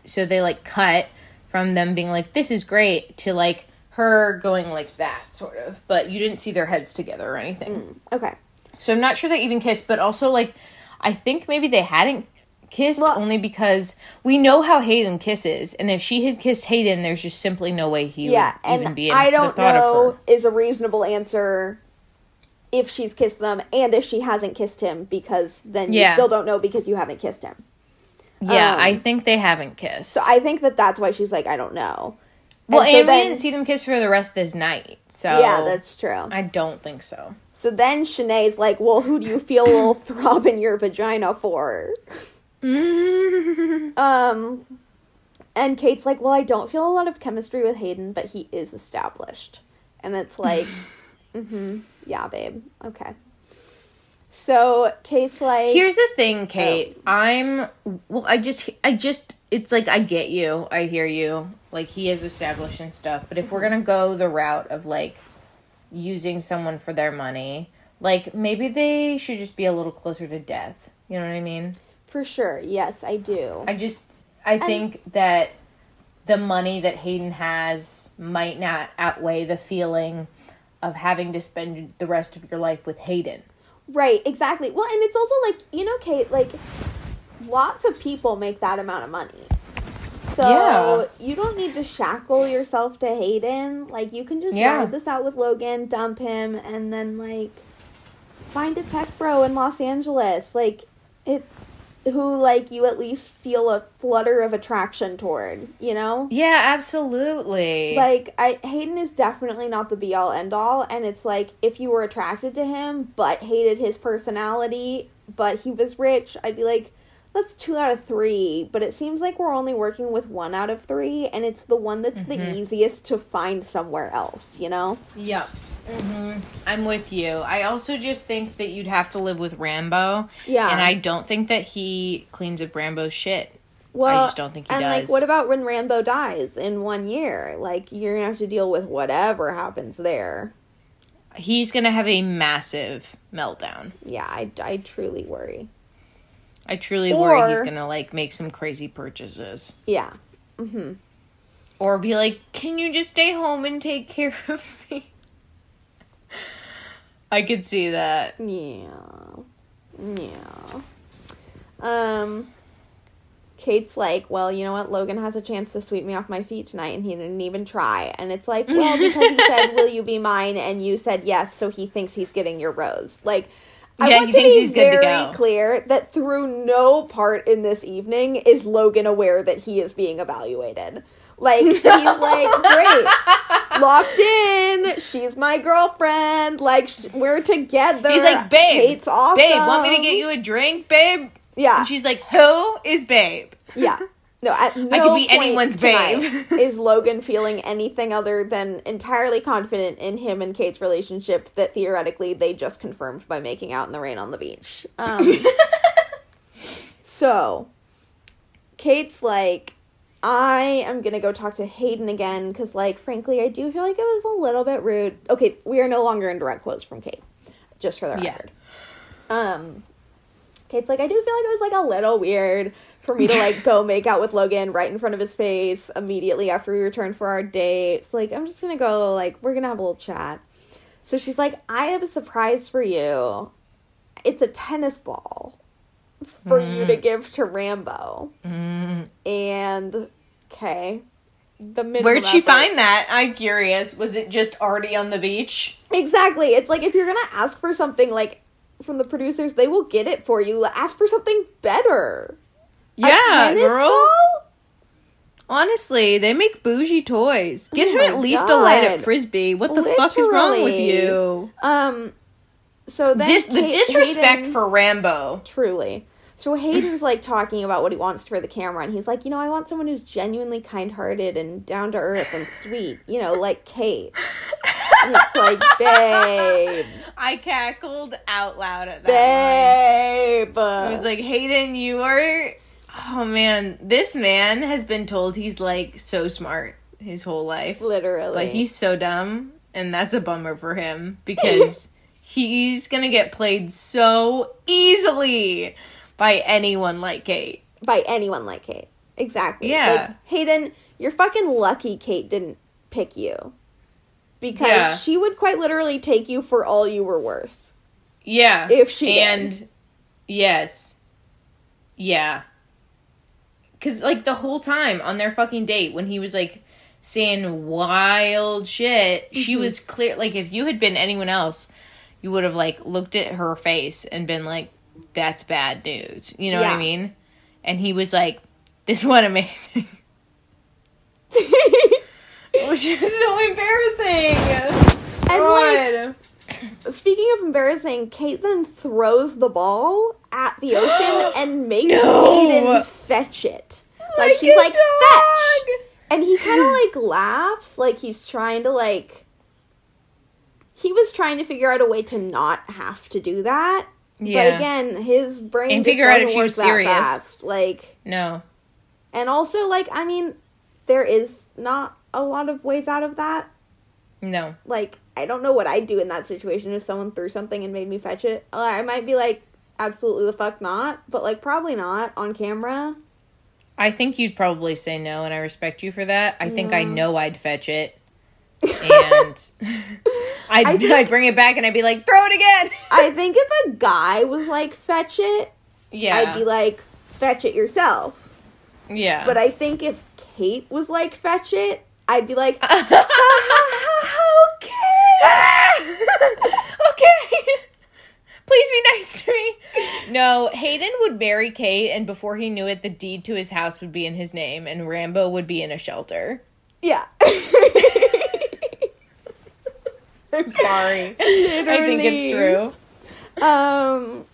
so they like cut from them being like, "This is great," to like her going like that, sort of. But you didn't see their heads together or anything. Mm, okay. So I'm not sure they even kissed. But also, like, I think maybe they hadn't kissed Well- only because we know how Hayden kisses, and if she had kissed Hayden, there's just simply no way he Yeah, would even and be. In I don't know is a reasonable answer if she's kissed them and if she hasn't kissed him because then you still don't know because you haven't kissed him. Yeah, um, I think they haven't kissed. So I think that that's why she's like, I don't know. Well, And and, so we didn't see them kiss for the rest of this night. So Yeah, that's true. I don't think so. So then Shanae's like, Well, who do you feel a little throb in your vagina for? Um and Kate's like, Well, I don't feel a lot of chemistry with Hayden, but he is established. And it's like, mm-hmm, yeah, babe. Okay. So Kate's like Here's the thing, oh. Kate. I'm well. I just, I just. It's like I get you. I hear you. Like he is established and stuff. But if we're mm-hmm. gonna go the route of like using someone for their money, Like maybe they should just be a little closer to death. You know what I mean? For sure. Yes, I do. I just I think that the money that Hayden has might not outweigh the feeling of having to spend the rest of your life with Hayden. Right, exactly. Well, and it's also like, you know, Kate, like lots of people make that amount of money. So Yeah. you don't need to shackle yourself to Hayden. Like you can just Yeah. ride this out with Logan, dump him, and then like find a tech bro in Los Angeles. Like it who like you at least feel a flutter of attraction toward, you know? Yeah, absolutely. Like I Hayden is definitely not the be all end all and it's like if you were attracted to him but hated his personality but he was rich, I'd be like that's 2 out of 3, but it seems like we're only working with 1 out of 3 and it's the one that's the mm-hmm. easiest to find somewhere else, you know? Yep. Hmm I'm with you. I also just think that you'd have to live with Rambo. Yeah. And I don't think that he cleans up Rambo's shit. well, I just don't think he does. and like what about when Rambo dies in 1 year? Like you're going to have to deal with whatever happens there. He's going to have a massive meltdown. Yeah, I, I truly worry. I truly worry he's going to like make some crazy purchases. Yeah. Mm-hmm. Or be like, "Can you just stay home and take care of me?" I could see that. Yeah. Yeah. Um Kate's like, well, you know what? Logan has a chance to sweep me off my feet tonight, and he didn't even try. And it's like, well, because he said, "Will you be mine?" and you said yes, so he thinks he's getting your rose. Like, I Yeah, want to be good to very clear that through no part in this evening is Logan aware that he is being evaluated. Like, he's like, great, locked in. She's my girlfriend. Like, sh- we're together. He's like, "Babe, Kate's awesome. Babe, want me to get you a drink, babe?" Yeah, And she's like, "Who is babe?" yeah. No, at no could be point anyone's babe. is Logan feeling anything other than entirely confident in him and Kate's relationship that theoretically they just confirmed by making out in the rain on the beach. Um, so, Kate's like, I am gonna go talk to Hayden again because, like, frankly, I do feel like it was a little bit rude. Okay, we are no longer in direct quotes from Kate, just for the Yeah. record. Um, Kate's like, I do feel like it was like a little weird for me to like go make out with Logan right in front of his face immediately after we returned for our date. It's like I'm just gonna go, like, we're gonna have a little chat. So she's like, I have a surprise for you. It's a tennis ball for you to give to Rambo. Mm. And okay. The minimum Where'd she effort. find that? I'm curious. Was it just already on the beach? Exactly. It's like if you're gonna ask for something like from the producers, they will get it for you. Ask for something better. Yeah, girl. ball? Honestly, they make bougie toys. Get Oh her at least a light at frisbee. What the fuck is wrong with you? Um. So then Dis- the disrespect Hayden- for Rambo. truly. So Hayden's like talking about what he wants for the camera, and he's like, you know, I want someone who's genuinely kind-hearted and down to earth and sweet. You know, like Kate. And it's like, babe, I cackled out loud at that line. babe. I was like, Hayden, you are. Oh man, this man has been told he's like so smart his whole life. literally. But he's so dumb, and that's a bummer for him because he's gonna get played so easily by anyone like Kate. by anyone like Kate. Exactly. Yeah. Like, Hayden, you're fucking lucky Kate didn't pick you. Because Yeah. she would quite literally take you for all you were worth. Yeah. If she did. and yes. Yeah. Cuz like the whole time on their fucking date when he was like saying wild shit, she Mm-hmm. was clear like if you had been anyone else, you would have like looked at her face and been like that's bad news. You know what I mean? And he was like this one amazing. Which is so embarrassing. And, God. Speaking of embarrassing, Kate then throws the ball at the ocean and makes No. Hayden fetch it. Oh like, Like she's like, dog. fetch! And he kind of like laughs, like he's trying to like. He was trying to figure out a way to not have to do that. Yeah. But again, his brain And figure out if doesn't she was that serious. fast. Like, no. and also like, I mean, there is not a lot of ways out of that. No. Like, I don't know what I'd do in that situation if someone threw something and made me fetch it. Uh, I might be like, absolutely the fuck not, but like probably not on camera. I think you'd probably say no, and I respect you for that. I think I know I'd fetch it, and I'd, I think- I'd bring it back, and I'd be like, throw it again. I think if a guy was like, fetch it, yeah, I'd be like, fetch it yourself. yeah. But I think if Kate was like, fetch it, I'd be like, ha, ha, ha, okay. okay. Please be nice to me. No, Hayden would marry Kate, and before he knew it, the deed to his house would be in his name, and Rambo would be in a shelter. Yeah. I'm sorry. I think it's true. Um.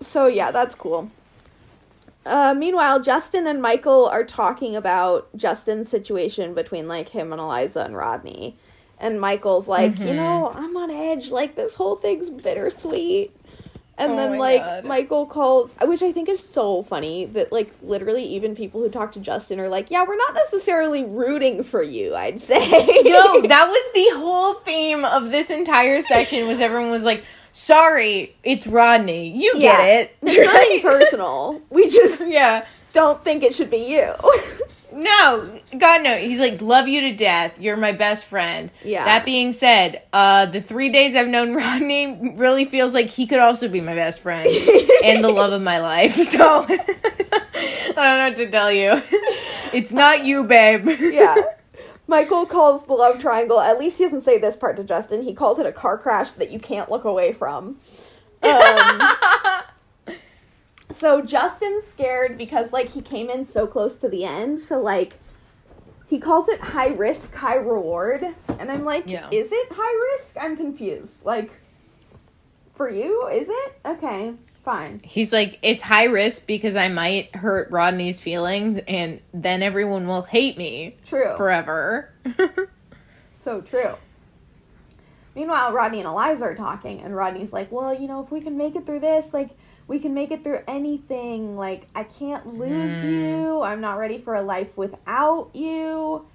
So yeah, that's cool. Uh, meanwhile, Justin and Michael are talking about Justin's situation between like him and Eliza and Rodney, and Michael's like, Mm-hmm. you know, I'm on edge. Like this whole thing's bittersweet. And Oh then my like God. Michael calls, which I think is so funny that like literally even people who talk to Justin are like, yeah, we're not necessarily rooting for you. I'd say No, that was the whole theme of this entire section was everyone was like, sorry, it's Rodney. You Yeah. get it. It's nothing personal. We just yeah. Don't think it should be you. No, God no. He's like, love you to death. You're my best friend. Yeah. That being said, uh, the three days I've known Rodney really feels like he could also be my best friend and the love of my life. So I don't know what to tell you. It's not you, babe. yeah. Michael calls the love triangle, at least he doesn't say this part to Justin, he calls it a car crash that you can't look away from. Um, so Justin's scared because, like, he came in so close to the end, so, like, he calls it high risk, high reward. And I'm like, Yeah. is it high risk? I'm confused. Like, for you, is it? Okay, fine. He's like, it's high risk because I might hurt Rodney's feelings, and then everyone will hate me True. forever. So true. Meanwhile, Rodney and Eliza are talking, and Rodney's like, Well, you know, if we can make it through this, like, we can make it through anything. Like, I can't lose Hmm. you. I'm not ready for a life without you.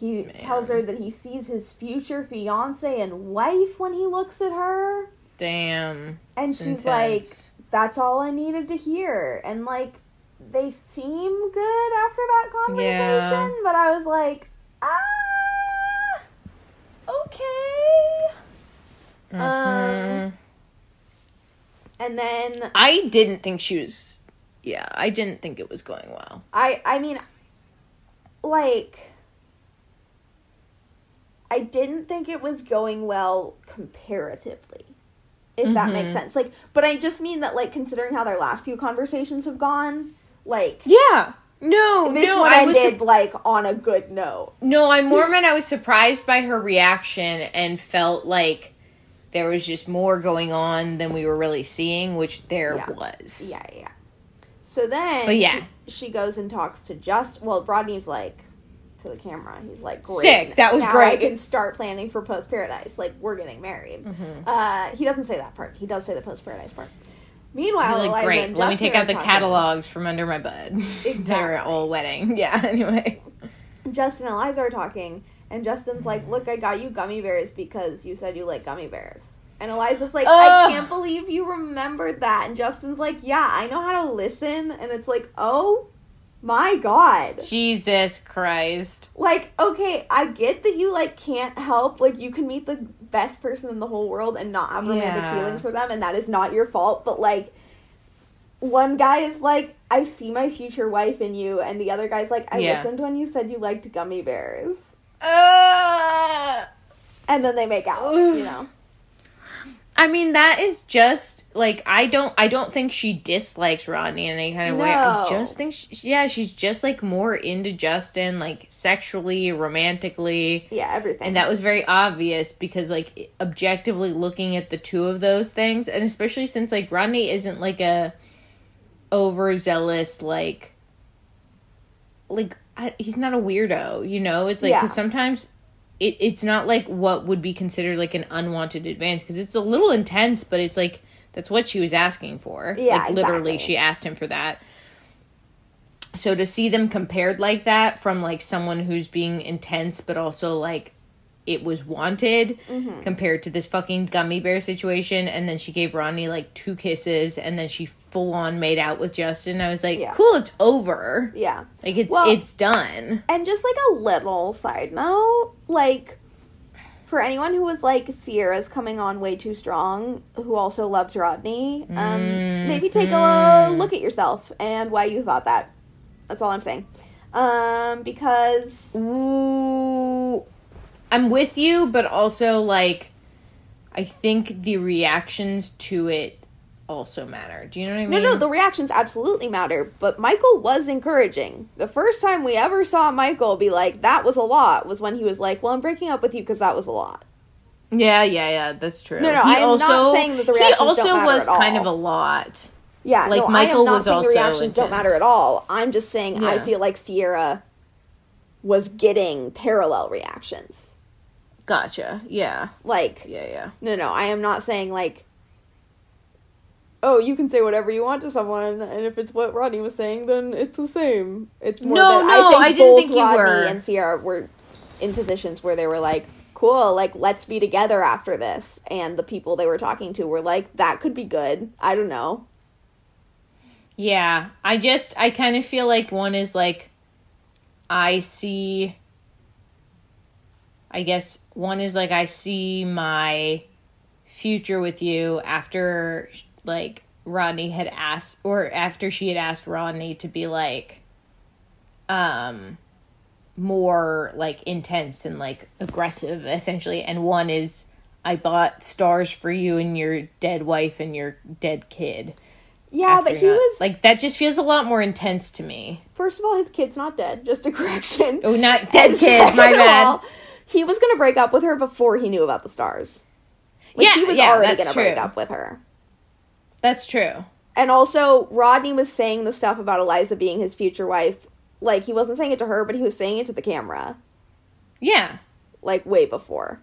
He tells her that he sees his future fiance and wife when he looks at her. Damn. And It's she's like. That's all I needed to hear. And, like, they seem good after that conversation, Yeah. but I was like, ah, okay. Mhm. um, And then I didn't think she was. Yeah, I didn't think it was going well. I I mean like I didn't think it was going well comparatively. If that makes Mhm. sense. Like but I just mean that like considering how their last few conversations have gone, like Yeah. No, this no, one I was ended like on a good note. no. I more meant I was surprised by her reaction and felt like there was just more going on than we were really seeing, which there Yeah. was. Yeah, yeah. So then But yeah. she, she goes and talks to just well, Rodney's like to the camera. He's like, great. Sick. That was now great. I can start planning for post paradise. Like we're getting married. Mhm. Uh, he doesn't say that part. He does say the post paradise part. Meanwhile, He's like, great. Let me take out the catalogs from under my bed. They're all wedding. Yeah. Anyway. Justin and Eliza are talking, and Justin's like, "Look, I got you gummy bears because you said you like gummy bears." And Eliza's like, "I can't believe you remembered that." And Justin's like, "Yeah, I know how to listen." And it's like, "Oh my god!" Jesus Christ. Like, okay, I get that you like can't help. Like, you can meet the best person in the whole world and not have romantic Yeah. feelings for them, and that is not your fault. But like, one guy is like, "I see my future wife in you," and the other guy's like, "I Yeah. listened when you said you liked gummy bears." Uh, and then they make out. You know, I mean, that is just like I don't. I don't think she dislikes Rodney in any kind of way. I No. just think, she, yeah, she's just like more into Justin, like sexually, romantically, yeah, everything. and that was very obvious because, like, objectively looking at the two of those things, and especially since like Rodney isn't like a overzealous like, like I, he's not a weirdo, you know. It's like Yeah. because sometimes it, it's not like what would be considered like an unwanted advance because it's a little intense, but it's like that's what she was asking for. Yeah, like literally, exactly. she asked him for that. So to see them compared like that from like someone who's being intense but also like it was wanted Mm-hmm. compared to this fucking gummy bear situation. And then she gave Rodney like two kisses, and then she full on made out with Justin. I was like, Yeah. cool, it's over. Yeah. Like it's Well- it's done. And just like a little side note, like for anyone who was like Sierra's coming on way too strong, who also loves Rodney, um, maybe take a Mhm. look at yourself and why you thought that. That's all I'm saying. Um, because Ooh, I'm with you, but also like, I think the reactions to it also matter. Do you know what I mean? no, no, the reactions absolutely matter. But Michael was encouraging. The first time we ever saw Michael be like, "That was a lot," was when he was like, "Well, I'm breaking up with you because that was a lot." yeah, yeah, yeah. That's true. No, no, he I am not saying that the he reactions also don't matter was at all. kind of a lot. Yeah, Like, no, I Michael am not was saying also the reactions don't matter at all. I'm just saying I feel like Sierra was getting parallel reactions. Gotcha. Yeah, Like, yeah, yeah. no, no, I am not saying like, oh, you can say whatever you want to someone, and if it's what Rodney was saying, then it's the same. It's more No, that no, I think I didn't both think you Rodney were. and Sierra were in positions where they were like, cool, like let's be together after this, and the people they were talking to were like, that could be good. I don't know. Yeah, I just I kind of feel like one is like I see I guess one is like I see my future with you after like Rodney had asked or after she had asked Rodney to be like um more like intense and like aggressive essentially and one is I bought stars for you and your dead wife and your dead kid. Yeah, but he not- was like that just feels a lot more intense to me. First of all, his kid's not dead. Just a correction. Oh, not dead kid. my bad. all, he was going to break up with her before he knew about the stars. Like, yeah, he was yeah, already going to break up with her. That's true. And also, Rodney was saying the stuff about Eliza being his future wife. Like, he wasn't saying it to her, but he was saying it to the camera. Yeah, Like, way before.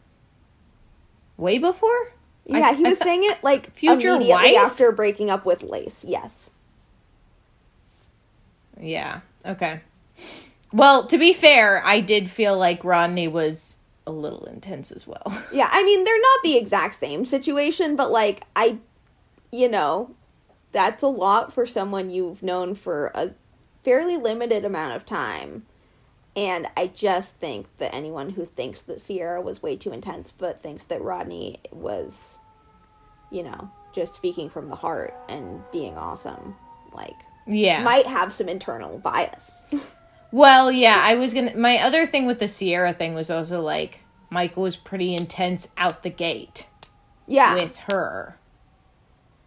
way before. I- Yeah, he was saying it, like, Future immediately wife? after breaking up with Lace. Yes. Yeah. Okay. Well, to be fair, I did feel like Rodney was a little intense as well. Yeah, I mean, they're not the exact same situation, but, like, I, you know, that's a lot for someone you've known for a fairly limited amount of time. And I just think that anyone who thinks that Sierra was way too intense, but thinks that Rodney was, you know, just speaking from the heart and being awesome, like, yeah. might have some internal bias. well, yeah. I was gonna. My other thing with the Sierra thing was also like Michael was pretty intense out the gate. yeah. with her.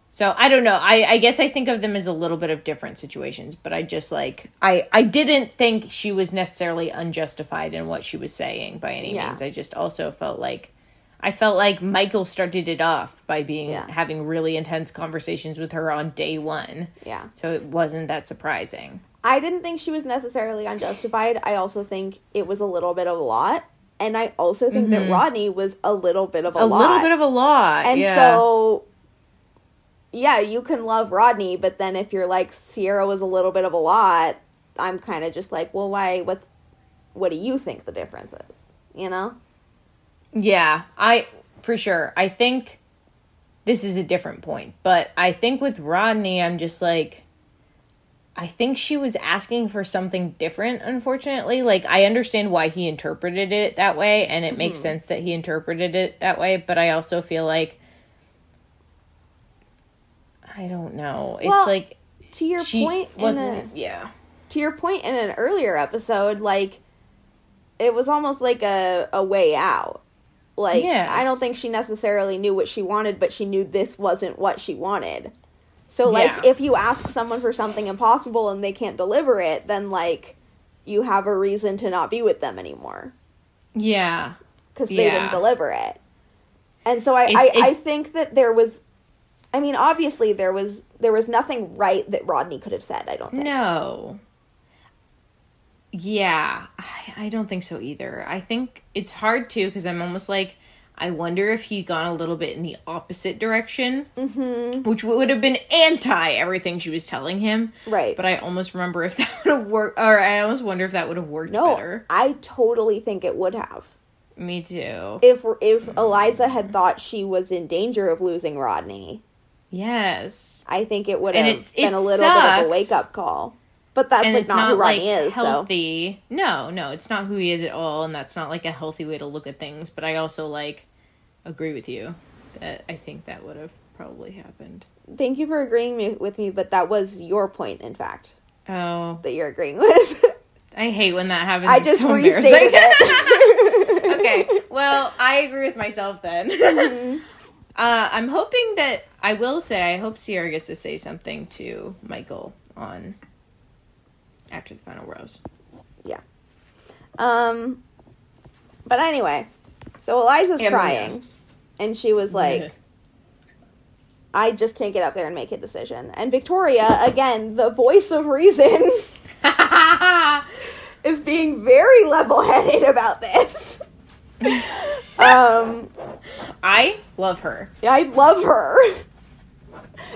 So I don't know. I, I guess I think of them as a little bit of different situations, but I just like I I didn't think she was necessarily unjustified in what she was saying by any Yeah. means. I just also felt like I felt like Michael started it off by being Yeah. having really intense conversations with her on day one. yeah. So it wasn't that surprising. I didn't think she was necessarily unjustified. I also think it was a little bit of a lot. And I also think that Rodney was a little bit of a, Mm-hmm. A lot. little bit of a lot. and yeah. so yeah, you can love Rodney, but then if you're like Sierra was a little bit of a lot, I'm kind of just like, well, why? What? What do you think the difference is? You know? Yeah, I for sure. I think this is a different point, but I think with Rodney, I'm just like I think she was asking for something different, unfortunately. Like I understand why he interpreted it that way and it makes hmm. sense that he interpreted it that way, but I also feel like I don't know. It's like To your point, wasn't a, yeah. to your point in an earlier episode, like it was almost like a a way out. Like Yes. I don't think she necessarily knew what she wanted, but she knew this wasn't what she wanted. So like Yeah. if you ask someone for something impossible and they can't deliver it, then like you have a reason to not be with them anymore Yeah. because they Yeah. didn't deliver it. And so I, It's- I, I think that there was I mean obviously there was there was nothing right that Rodney could have said, I don't think. No. Yeah, I, I don't think so either. I think it's hard too because I'm almost like, I wonder if he gone a little bit in the opposite direction, Mhm. which would have been anti everything she was telling him. Right. But I almost remember if that would have worked, or I almost wonder if that would have worked No, better. I totally think it would have. Me too. If if Eliza had thought she was in danger of losing Rodney, Yes. I think it would have been it a little bit of a wake up call. But that's and like it's not, not, who like Rodney is, so healthy. No, no, it's not who he is at all, and that's not like a healthy way to look at things. But I also like agree with you that I think that would have probably happened. thank you for agreeing me, with me. But that was your point, in fact, Oh, that you're agreeing with. I hate when that happens. I It's just so restated it. okay, well, I agree with myself then. Mhm. uh, I'm hoping that I will say I hope Sierra gets to say something to Michael on after the final rose. Yeah. Um, but anyway, so Eliza's crying, and she was like, "I just can't get up there and make a decision." And Victoria, again, the voice of reason, is being very level-headed about this. um, I love her. yeah, I love her.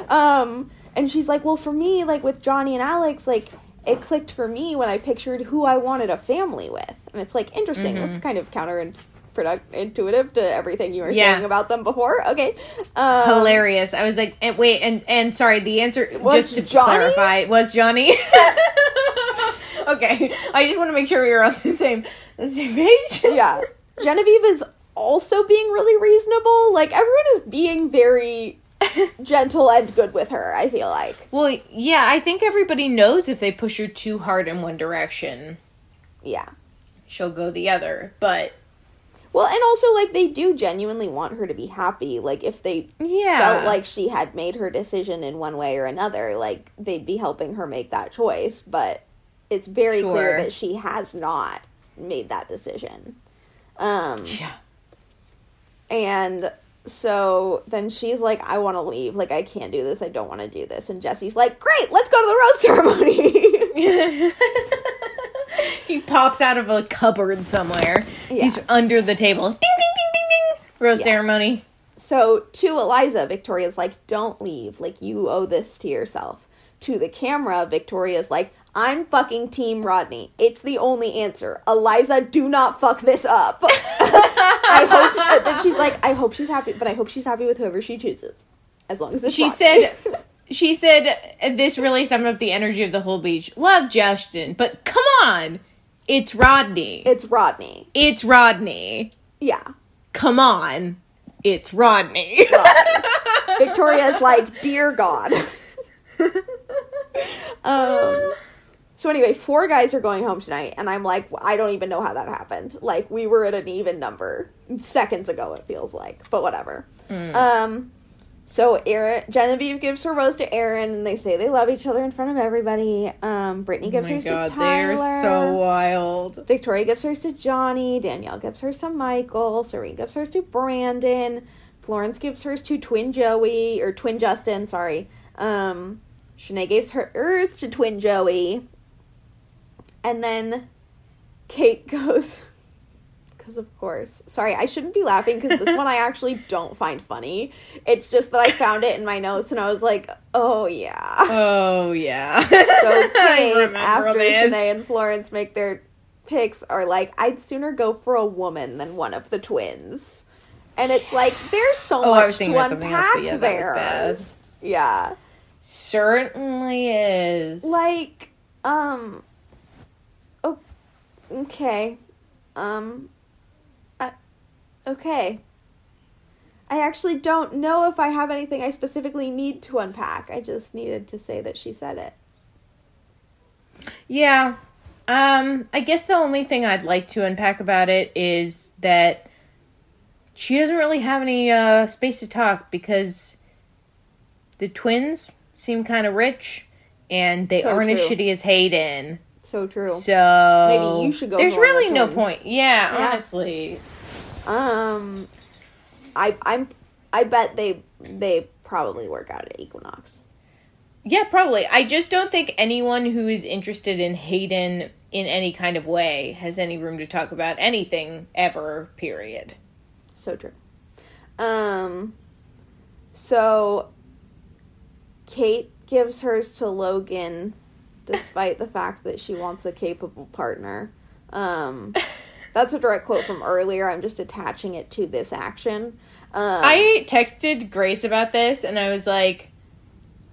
um, and she's like, "Well, for me, like with Johnny and Alex, like." It clicked for me when I pictured who I wanted a family with, and it's like interesting. Mhm. That's kind of counterintuitive to everything you were Yeah. saying about them before. Okay, um, Hilarious. I was like, and wait, and and sorry, the answer Was just to Johnny? clarify was Johnny. okay, I just want to make sure we were on the same the same page. yeah, Genevieve is also being really reasonable. Like everyone is being very gentle and good with her. I feel like. Well, yeah, I think everybody knows if they push her too hard in one direction, Yeah. she'll go the other. But Well, and also like they do genuinely want her to be happy. Like if they yeah, felt like she had made her decision in one way or another, like they'd be helping her make that choice. But it's very clear that she has not made that decision. Um, yeah, and so then she's like, I want to leave. Like, I can't do this. I don't want to do this. And Jesse's like, Great, let's go to the rose ceremony. he pops out of a cupboard somewhere. Yeah. He's under the table. Ding ding ding ding ding. Rose Yeah. ceremony. So to Eliza, Victoria's like, "Don't leave. Like you owe this to yourself." To the camera, Victoria's like, "I'm fucking Team Rodney. It's the only answer. Eliza, do not fuck this up." I hope. and then she's like, "I hope she's happy, but I hope she's happy with whoever she chooses, as long as it's She Rodney." said, she said, this really summed up the energy of the whole beach. Love Justin, but come on, it's Rodney. "It's Rodney." It's Rodney. Yeah. Come on, it's Rodney. Victoria's like, "Dear God." um. So anyway, four guys are going home tonight, and I'm like, I don't even know how that happened. Like we were at an even number seconds ago. It feels like, but whatever. Um. So Aaron, Genevieve gives her rose to Aaron, and they say they love each other in front of everybody. Um, Brittany Oh gives my hers god, to they're Tyler. so wild. Victoria gives hers to Johnny. Danielle gives hers to Michael. Serene gives hers to Brandon. Florence gives hers to Twin Joey or Twin Justin. Sorry. Um, Shanae gives her hers to Twin Joey. And then Kate goes. Because of course. Sorry, I shouldn't be laughing because this one I actually don't find funny. It's just that I found it in my notes and I was like, oh yeah. Oh yeah. So Kate, after this. Shanae and Florence make their picks, are like, I'd sooner go for a woman than one of the twins. And it's like, there's so Oh, much to else, unpack yeah, there. Yeah. Certainly is. Like, um, okay. Um, I, okay. I actually don't know if I have anything I specifically need to unpack. I just needed to say that she said it. Yeah. Um, I guess the only thing I'd like to unpack about it is that she doesn't really have any uh, space to talk because the twins seem kind of rich and they So aren't as shitty as Hayden. So true. So Maybe you should go There's really no twins. point. Yeah, Yeah. honestly. Um, I I'm I bet they they probably work out at Equinox. Yeah, probably. I just don't think anyone who is interested in Hayden in any kind of way has any room to talk about anything ever. Period. So true. Um, so Kate gives hers to Logan, despite the fact that she wants a capable partner. Um, That's a direct quote from earlier. I'm just attaching it to this action. Um, I texted Grace about this and I was like,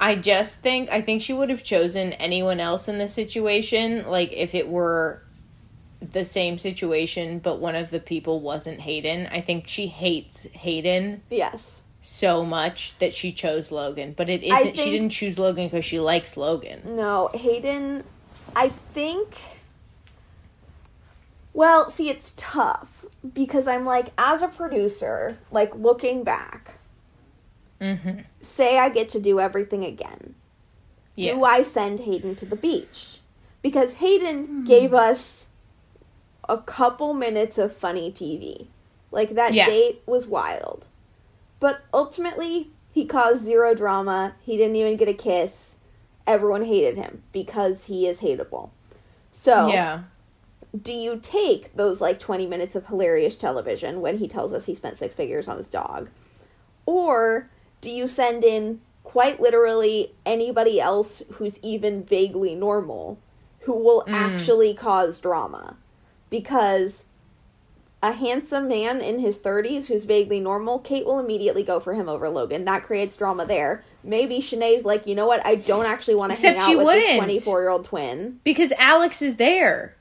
I just think I think she would have chosen anyone else in this situation, like if it were the same situation, but one of the people wasn't Hayden. I think she hates Hayden yes. So much that she chose Logan. But it I isn't. she didn't choose Logan because she likes Logan. No, Hayden, I think. Well, see, it's tough because I'm like, as a producer, like looking back, Mm-hmm. say I get to do everything again. Yeah. Do I send Hayden to the beach? Because Hayden gave us a couple minutes of funny TV. Like that Yeah. date was wild. But ultimately, he caused zero drama. He didn't even get a kiss. Everyone hated him because he is hateable. So, yeah. do you take those like 20 minutes of hilarious television when he tells us he spent six figures on his dog? Or do you send in quite literally anybody else who's even vaguely normal who will mm. actually cause drama? Because a handsome man in his 30s who's vaguely normal, Kate will immediately go for him over Logan. That creates drama there. Maybe Shanae's like, you know what? I don't actually want to hang out she with wouldn't. 24 year old twin. Because Alex is there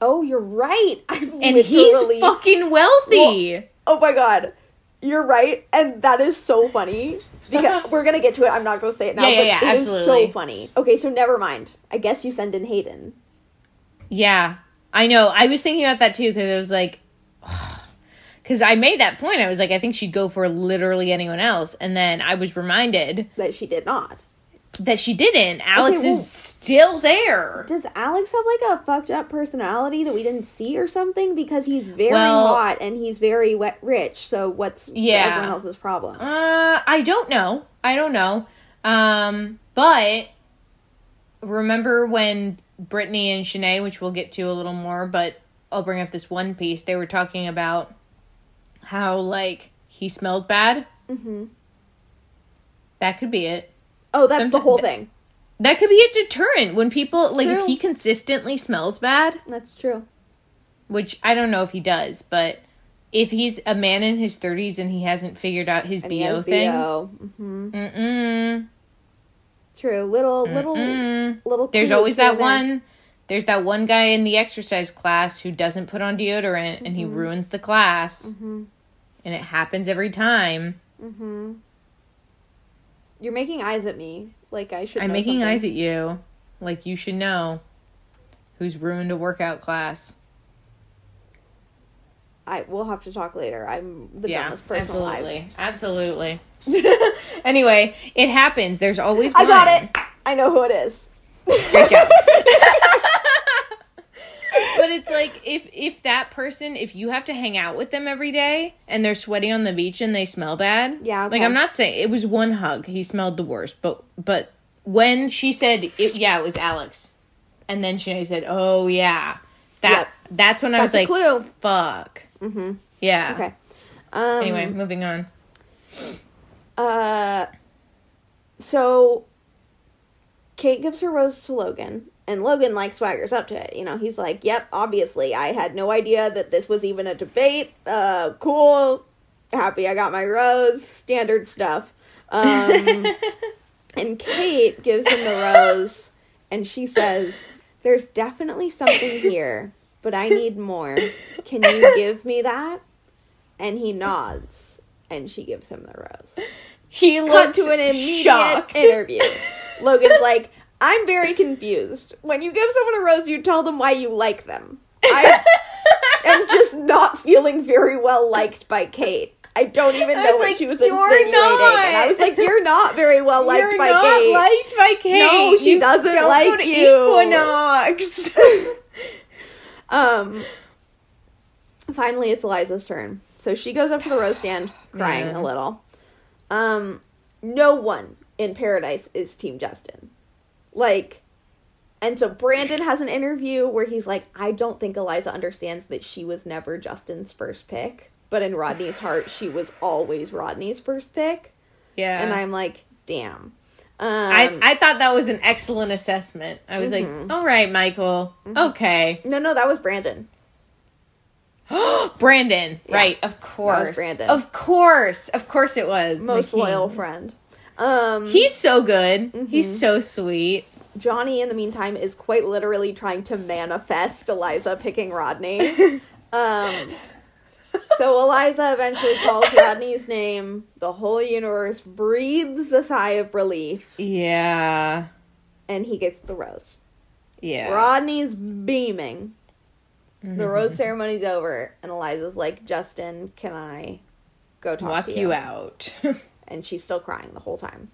Oh, you're right. I and he's fucking wealthy. oh my god, you're right, and that is so funny. Because we're gonna get to it. I'm not gonna say it now, Yeah, yeah, but yeah, it is so absolutely. funny. Okay, so never mind. I guess you send in Hayden. Yeah, I know. I was thinking about that too because I was like, because I made that point. I was like, I think she'd go for literally anyone else, and then I was reminded That she did not. that she didn't. Alex well- is still there. Does Alex have like a fucked up personality that we didn't see or something? Because he's very Well- hot and he's very wet rich. So what's Yeah. everyone else's problem? Uh, I don't know. I don't know. Um, but remember when Brittany and Shanae, which we'll get to a little more, but I'll bring up this one piece. They were talking about how like he smelled bad. hmm That could be it. Oh, that's the whole th- thing. That could be a deterrent when people like true. if he consistently smells bad, That's true. which I don't know if he does, but if he's a man in his 30s and he hasn't figured out his And BO thing, BO. hmm mm-mm, True. Little little mm-mm. little. There's always that there. One. There's that one guy in the exercise class who doesn't put on deodorant and he Mm-hmm. ruins the class, hmm and it happens every time. hmm You're making eyes at me, like I should. Know. I'm making something. eyes at you, like you should know who's ruined a workout class. I we'll have to talk later. I'm the dumbest person alive. absolutely, absolutely. anyway, it happens. There's always. I got it. I know who it is. Great job. it's like if if that person if you have to hang out with them every day and they're sweaty on the beach and they smell bad Yeah, like i'm not saying it was one hug. He smelled the worst. But but when she said it, yeah it was alex. And then she said oh yeah. That that's when i That's was like clue. fuck. Mm-hmm. yeah. Okay. Um, anyway moving on. Uh, so Kate gives her rose to Logan, and Logan like swaggers up to it. You know, he's like, "Yep, obviously, I had no idea that this was even a debate. Uh, cool, happy I got my rose, standard stuff." Um, and Kate gives him the rose, and she says, "There's definitely something here, but I need more. Can you give me that?" And he nods, and she gives him the rose he cut to an immediate shocked interview. Logan's like, I'm very confused. When you give someone a rose, you tell them why you like them. I am just not feeling very well liked by Kate. I don't even know what like, she was "You're insinuating. not." And I was like, You're not very well liked You're by not Kate. liked by Kate. No, she You doesn't like you. Equinox. Um finally it's Eliza's turn. So she goes up to the rose stand crying Yeah. a little. Um no one in paradise is team Justin. Like and so Brandon has an interview where he's like, I don't think Eliza understands that she was never Justin's first pick, but in Rodney's heart she was always Rodney's first pick. yeah, And I'm like, damn. Um, I I thought that was an excellent assessment. I was Mhm. like, all right, Michael, okay. no, no, that was Brandon. Brandon. Yeah. Right, of course. Brandon. Of course. Of course it was. Most loyal friend. Um, He's so good. Mm-hmm. He's so sweet. Johnny, in the meantime, is quite literally trying to manifest Eliza picking Rodney. um, so Eliza eventually calls Rodney's name. The whole universe breathes a sigh of relief, Yeah. and he gets the rose. Yeah. Rodney's beaming. Mm-hmm. The rose ceremony's over, and Eliza's like, Justin, can I go talk Walk to you out. and she's still crying the whole time.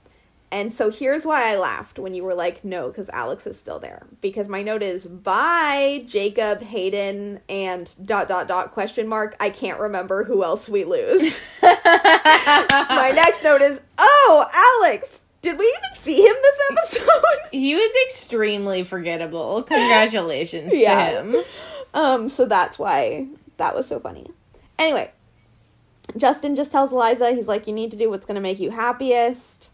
And so here's why I laughed when you were like, no, because Alex is still there. Because my note is bye, Jacob, Hayden, and dot dot dot question mark. I can't remember who else we lose. my next note is, oh, Alex, did we even see him this episode? he was extremely forgettable. Congratulations Yeah. to him. Um, so that's why that was so funny. Anyway, Justin just tells Eliza, he's like, you need to do what's going to make you happiest.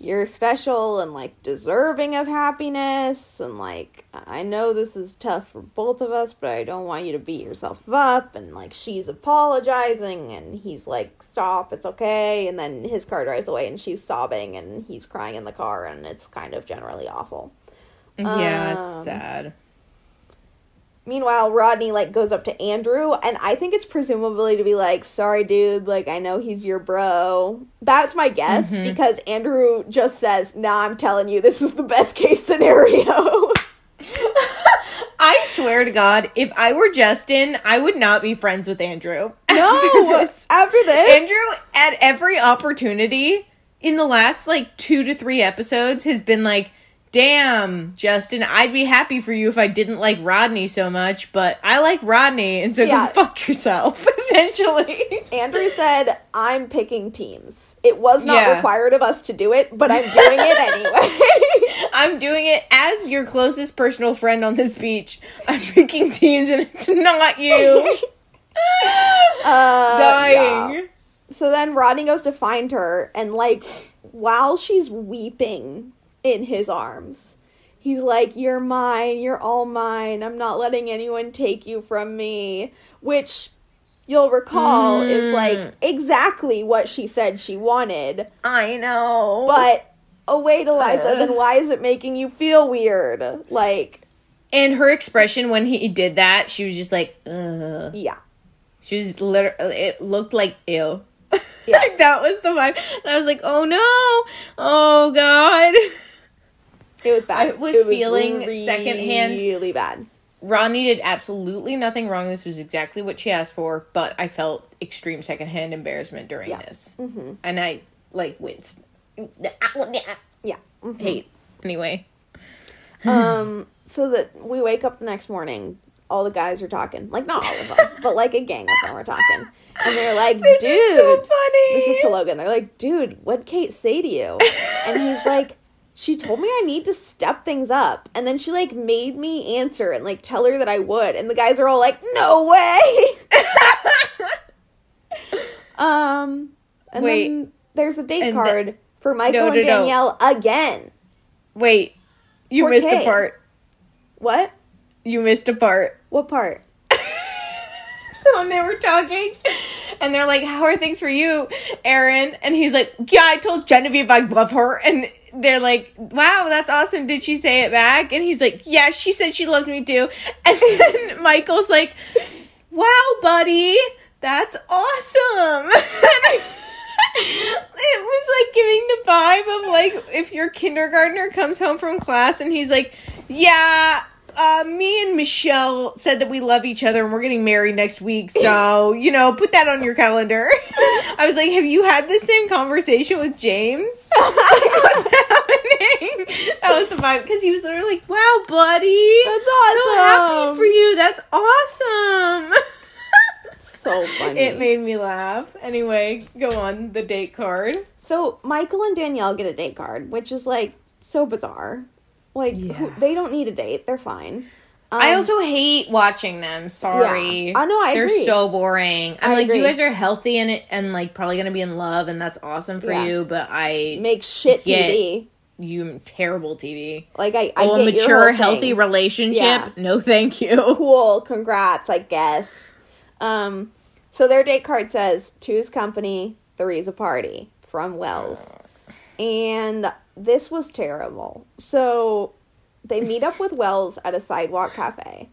You're special and like deserving of happiness. And like, I know this is tough for both of us, but I don't want you to beat yourself up. And like, she's apologizing, and he's like, stop, it's okay. And then his car drives away, and she's sobbing, and he's crying in the car, and it's kind of generally awful. Yeah, Um, it's sad. Meanwhile, Rodney like goes up to Andrew, and I think it's presumably to be like, "Sorry, dude. Like, I know he's your bro." That's my guess Mhm. because Andrew just says, "Nah, I'm telling you, this is the best case scenario." I swear to God, if I were Justin, I would not be friends with Andrew. after no, this. after this, Andrew, at every opportunity in the last like two to three episodes, has been like, damn, Justin, I'd be happy for you if I didn't like Rodney so much, but I like Rodney, and so Yeah. go fuck yourself, essentially. Andrew said, "I'm picking teams. It was not Yeah. required of us to do it, but I'm doing it anyway." I'm doing it as your closest personal friend on this beach. I'm picking teams, and it's not you. Uh, Dying. yeah. So then Rodney goes to find her, and like, while she's weeping in his arms, he's like, You're mine, you're all mine, I'm not letting anyone take you from me. Which you'll recall is Mm. like exactly what she said she wanted, I know. but oh, wait, Eliza, then why is it making you feel weird? Like, and her expression when he did that, she was just like, Ugh. yeah. She was literally, it looked like ew. Yeah. like that was the vibe. And I was like, oh no. Oh God. It was bad. I was It feeling really, secondhand- Really bad. Ronnie did absolutely nothing wrong. This was exactly what she asked for, but I felt extreme secondhand embarrassment during Yeah. this. hmm And I, like, winced. Yeah. mhm. Hate. Anyway. um so that we wake up the next morning all the guys are talking like not all of them but like a gang of them are talking and they're like This dude is so funny. this is to logan they're like dude what'd kate say to you and he's like she told me i need to step things up and then she like made me answer and like tell her that i would and the guys are all like no way um and Wait. then there's a date And card for michael No, and no, no. danielle again Wait. You Poor missed a part. what You missed a part. what part when they were talking. And they're like, How are things for you, Aaron? And he's like, Yeah, I told Genevieve I love her. And they're like, Wow, that's awesome. Did she say it back? And he's like, Yeah, she said she loves me too. And then Michael's like, Wow, buddy, that's awesome. it was like giving the vibe of like if your kindergartner comes home from class and he's like, Yeah, uh, me and Michelle said that we love each other and we're getting married next week, so you know, put that on your calendar. I was like, have you had the same conversation with James? Like, what's happening? That was the vibe because he was literally like, "Wow, buddy, That's so awesome. happy for you. That's awesome." So funny. it made me laugh. Anyway, go on the date card. so Michael and Danielle get a date card, which is like so bizarre. Like who, they don't need a date; they're fine. Um, I also hate watching them. Sorry. Yeah. I know, I They're agree. so boring. I'm I like, agree. you guys are healthy and and like probably gonna be in love, and that's awesome for Yeah. you. But I, make shit Yeah. TV. you terrible TV. Like I, I Oh, a your mature, healthy relationship? Yeah. No, thank you. Cool, congrats, I guess. Um, So their date card says two's company, three's a party from Wells. And this was terrible. So they meet up with Wells at a sidewalk cafe,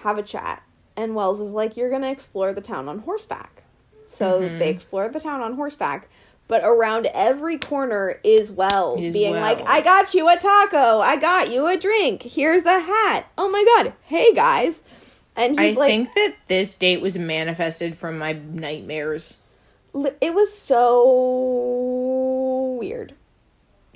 have a chat, and Wells is like, You're gonna explore the town on horseback. So Mhm. they explore the town on horseback. But around every corner is Wells Is being like, I got you a taco. I got you a drink. Here's a hat. Oh my god. Hey guys. And I he's like, I think that this date was manifested from my nightmares. it was so weird.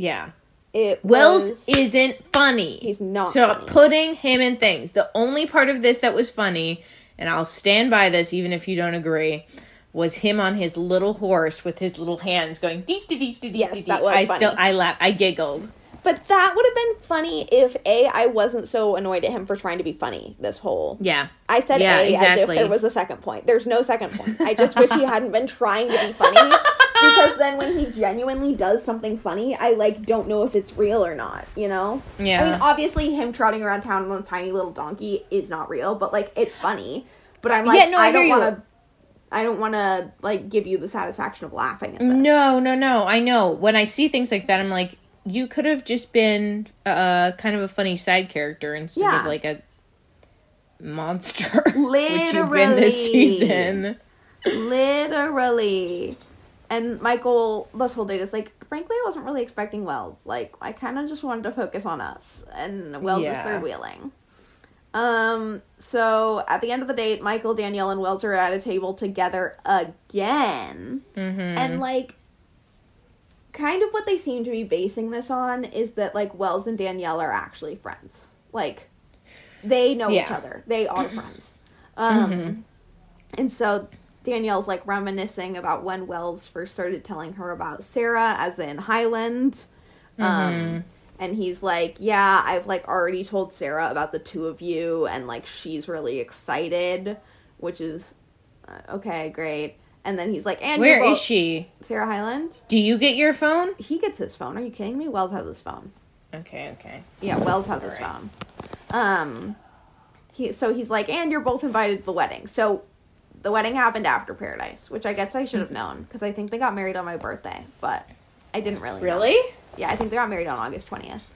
Yeah. It Wells was, isn't funny. he's not Stop funny. putting him in things. The only part of this that was funny, and I'll stand by this even if you don't agree, was him on his little horse with his little hands going deep, deep, deep, deep, Yes, deep. that was I funny. still, I laughed, I giggled. But that would have been funny if A, I wasn't so annoyed at him for trying to be funny this whole. Yeah. I said Yeah, A as if there was a second point. There's no second point. I just wish he hadn't been trying to be funny. Because then when he genuinely does something funny, I like don't know if it's real or not, you know? Yeah. I mean, obviously him trotting around town on a tiny little donkey is not real, but like it's funny. But I'm like Yeah, no, I I don't want to I don't want to like give you the satisfaction of laughing at this. No, no, no. I know. When I see things like that, I'm like, you could have just been uh, kind of a funny side character instead Yeah. of like a monster. which you've been Literally. this season. Literally. And Michael, this whole date is like, frankly, I wasn't really expecting Wells. Like, I kind of just wanted to focus on us, and Wells is third wheeling. Um. So at the end of the date, Michael, Danielle, and Wells are at a table together again, Mm-hmm. and like, kind of what they seem to be basing this on is that like Wells and Danielle are actually friends. Like, they know each other. They are friends. Um. Mhm. And so Danielle's like reminiscing about when Wells first started telling her about Sarah, as in Hyland. Um, Mhm. and he's like, Yeah, I've like already told Sarah about the two of you, and like she's really excited, which is uh, okay, great. And then he's like, And Where is she? Sarah Hyland? Do you get your phone? He gets his phone. Are you kidding me? Wells has his phone. Okay, okay. Yeah, Wells has his Alright. phone. Um, he so he's like, and you're both invited to the wedding. So the wedding happened after Paradise, which I guess I should have known because I think they got married on my birthday, but I didn't really. know. Really? Yeah, I think they got married on August twentieth.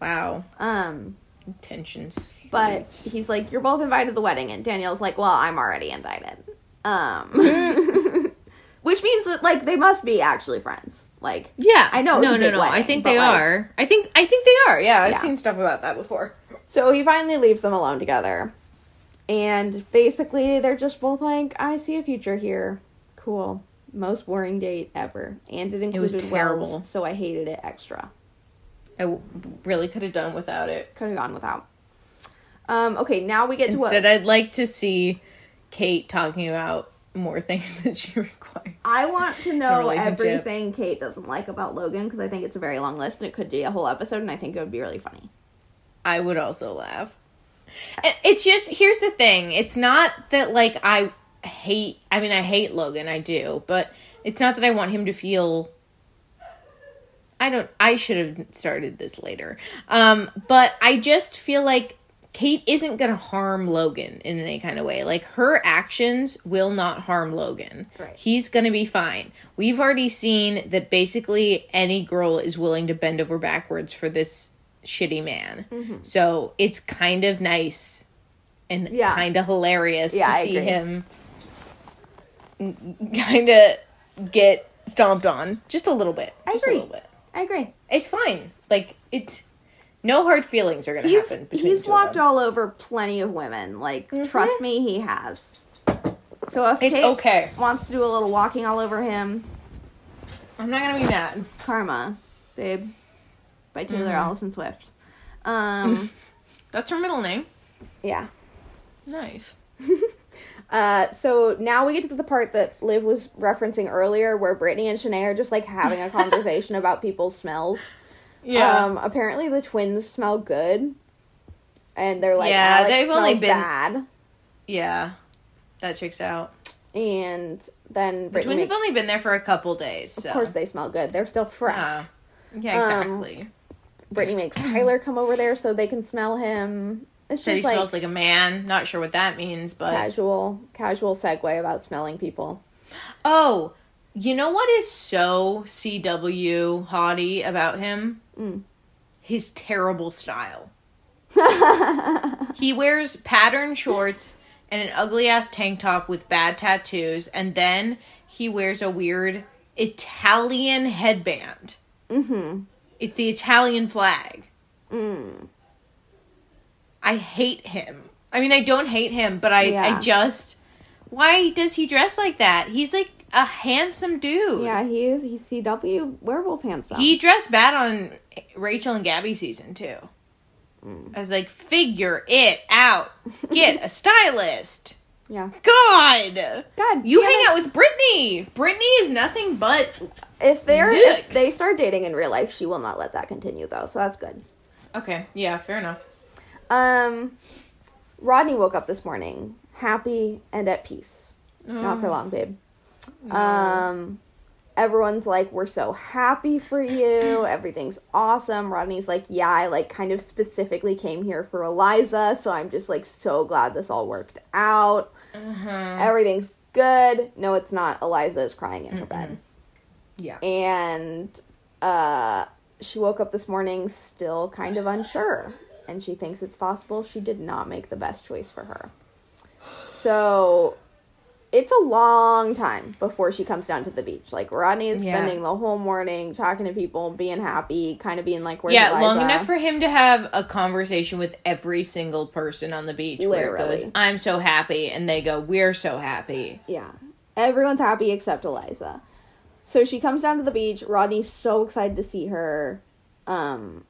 Wow. Um, Tensions. but he's like, you're both invited to the wedding, and Danielle's like, well, I'm already invited. Um, which means that like they must be actually friends. Like, yeah, I know No, no, no. I think they like- are. I think. I think they are. Yeah, I've Yeah. seen stuff about that before. So he finally leaves them alone together. And basically, they're just both like, I see a future here. Cool. Most boring date ever. And it was included terrible. Wells, so I hated it extra. I w- really could have done without it. Could have gone without. Um, okay, now we get to Instead, what I'd like to see Kate talking about more things that she requires. I want to know everything Kate doesn't like about Logan because I think it's a very long list and it could be a whole episode and I think it would be really funny. I would also laugh. And It's just here's the thing. It's not that like I hate. I mean, I hate Logan. I do, but it's not that I want him to feel. I don't. I should have started this later. Um, but I just feel like Kate isn't gonna harm Logan in any kind of way. Like her actions will not harm Logan. Right. He's gonna be fine. We've already seen that basically any girl is willing to bend over backwards for this shitty man. Mm-hmm. So it's kind of nice and Yeah. kind of hilarious Yeah, to I see agree. him kind of get stomped on just a little bit. I agree. a little bit. I agree. It's fine. Like it's no hard feelings are gonna He's, happen between he's the two of walked all over plenty of women. Like, Mhm. trust me, he has. So if It's Kate okay. wants to do a little walking all over him, I'm not gonna be mad. Karma, babe, by Taylor Mhm. Allison Swift. Um, That's her middle name. yeah. Nice. Uh, so now we get to the part that Liv was referencing earlier, where Brittany and Shanae are just like having a conversation about people's smells. Yeah. Um, apparently the twins smell good, and they're like, Yeah, Alex they've only been- bad. yeah. That checks out. And then The Brittany twins makes, have only been there for a couple days. So. of course they smell good. They're still fresh. Yeah. Yeah, Um, exactly. Brittany makes Tyler come over there so they can smell him. It's Said he like, smells like a man. Not sure what that means, but casual casual segue about smelling people. oh, you know what is so CW haughty about him? Mm. His terrible style. He wears patterned shorts and an ugly ass tank top with bad tattoos, and then he wears a weird Italian headband. mm-hmm. It's the Italian flag. Mm. I hate him. I mean, I don't hate him, but I, Yeah. I just. Why does he dress like that? He's like a handsome dude. Yeah, he is. He's CW werewolf handsome. He dressed bad on Rachel and Gabby season too. Mm. I was like, figure it out. Get a stylist. yeah. God. God, You hang it. out with Brittany. Brittany is nothing but. If they're if they start dating in real life, she will not let that continue though. So that's good. Okay, yeah, fair enough. Um, Rodney woke up this morning happy and at peace. Not for Oh, long, babe. No. Um, everyone's like, "We're so happy for you. Everything's awesome." Rodney's like, "Yeah, I like kind of specifically came here for Eliza, so I'm just like so glad this all worked out. Uh-huh. Everything's good." No, it's not. Eliza is crying in her bed. Yeah. and uh, she woke up this morning still kind of unsure and she thinks it's possible she did not make the best choice for her so it's a long time before she comes down to the beach like rodney is Yeah. spending the whole morning talking to people being happy kind of being like where's yeah, long Eliza? enough for him to have a conversation with every single person on the beach where it goes, I'm so happy, and they go, We're so happy. Yeah. Everyone's happy except Eliza. So she comes down to the beach. Rodney's so excited to see her. Um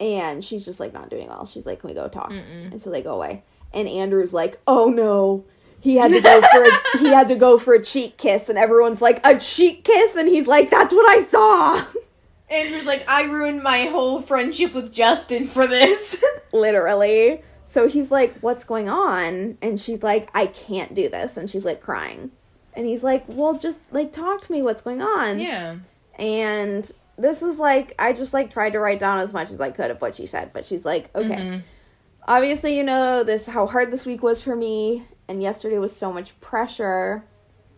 and she's just like not doing well. She's like, Can we go talk? Mm-mm. And so they go away. And Andrew's like, Oh no. He had to go for a, he had to go for a cheek kiss and everyone's like, A cheek kiss? And he's like, That's what I saw Andrew's like, I ruined my whole friendship with Justin for this. Literally. So he's like, What's going on? And she's like, I can't do this and she's like crying. And he's like, Well just like talk to me, what's going on? yeah. And this is like I just like tried to write down as much as I could of what she said, but she's like, okay. Mhm. Obviously, you know this how hard this week was for me, and yesterday was so much pressure.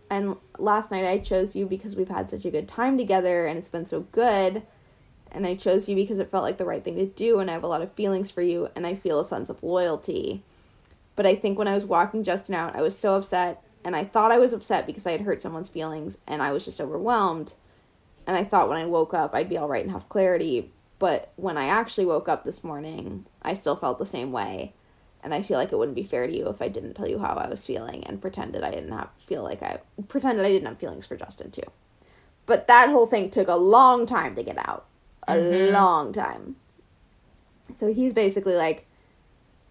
And last night I chose you because we've had such a good time together and it's been so good. And I chose you because it felt like the right thing to do and I have a lot of feelings for you and I feel a sense of loyalty. But I think when I was walking Justin out, I was so upset and I thought I was upset because I had hurt someone's feelings and I was just overwhelmed. And I thought when I woke up I'd be all right and have clarity, but when I actually woke up this morning, I still felt the same way. And I feel like it wouldn't be fair to you if I didn't tell you how I was feeling and pretended I didn't have feel like I pretended I didn't have feelings for Justin too. But that whole thing took a long time to get out. A Mhm. long time. So he's basically like,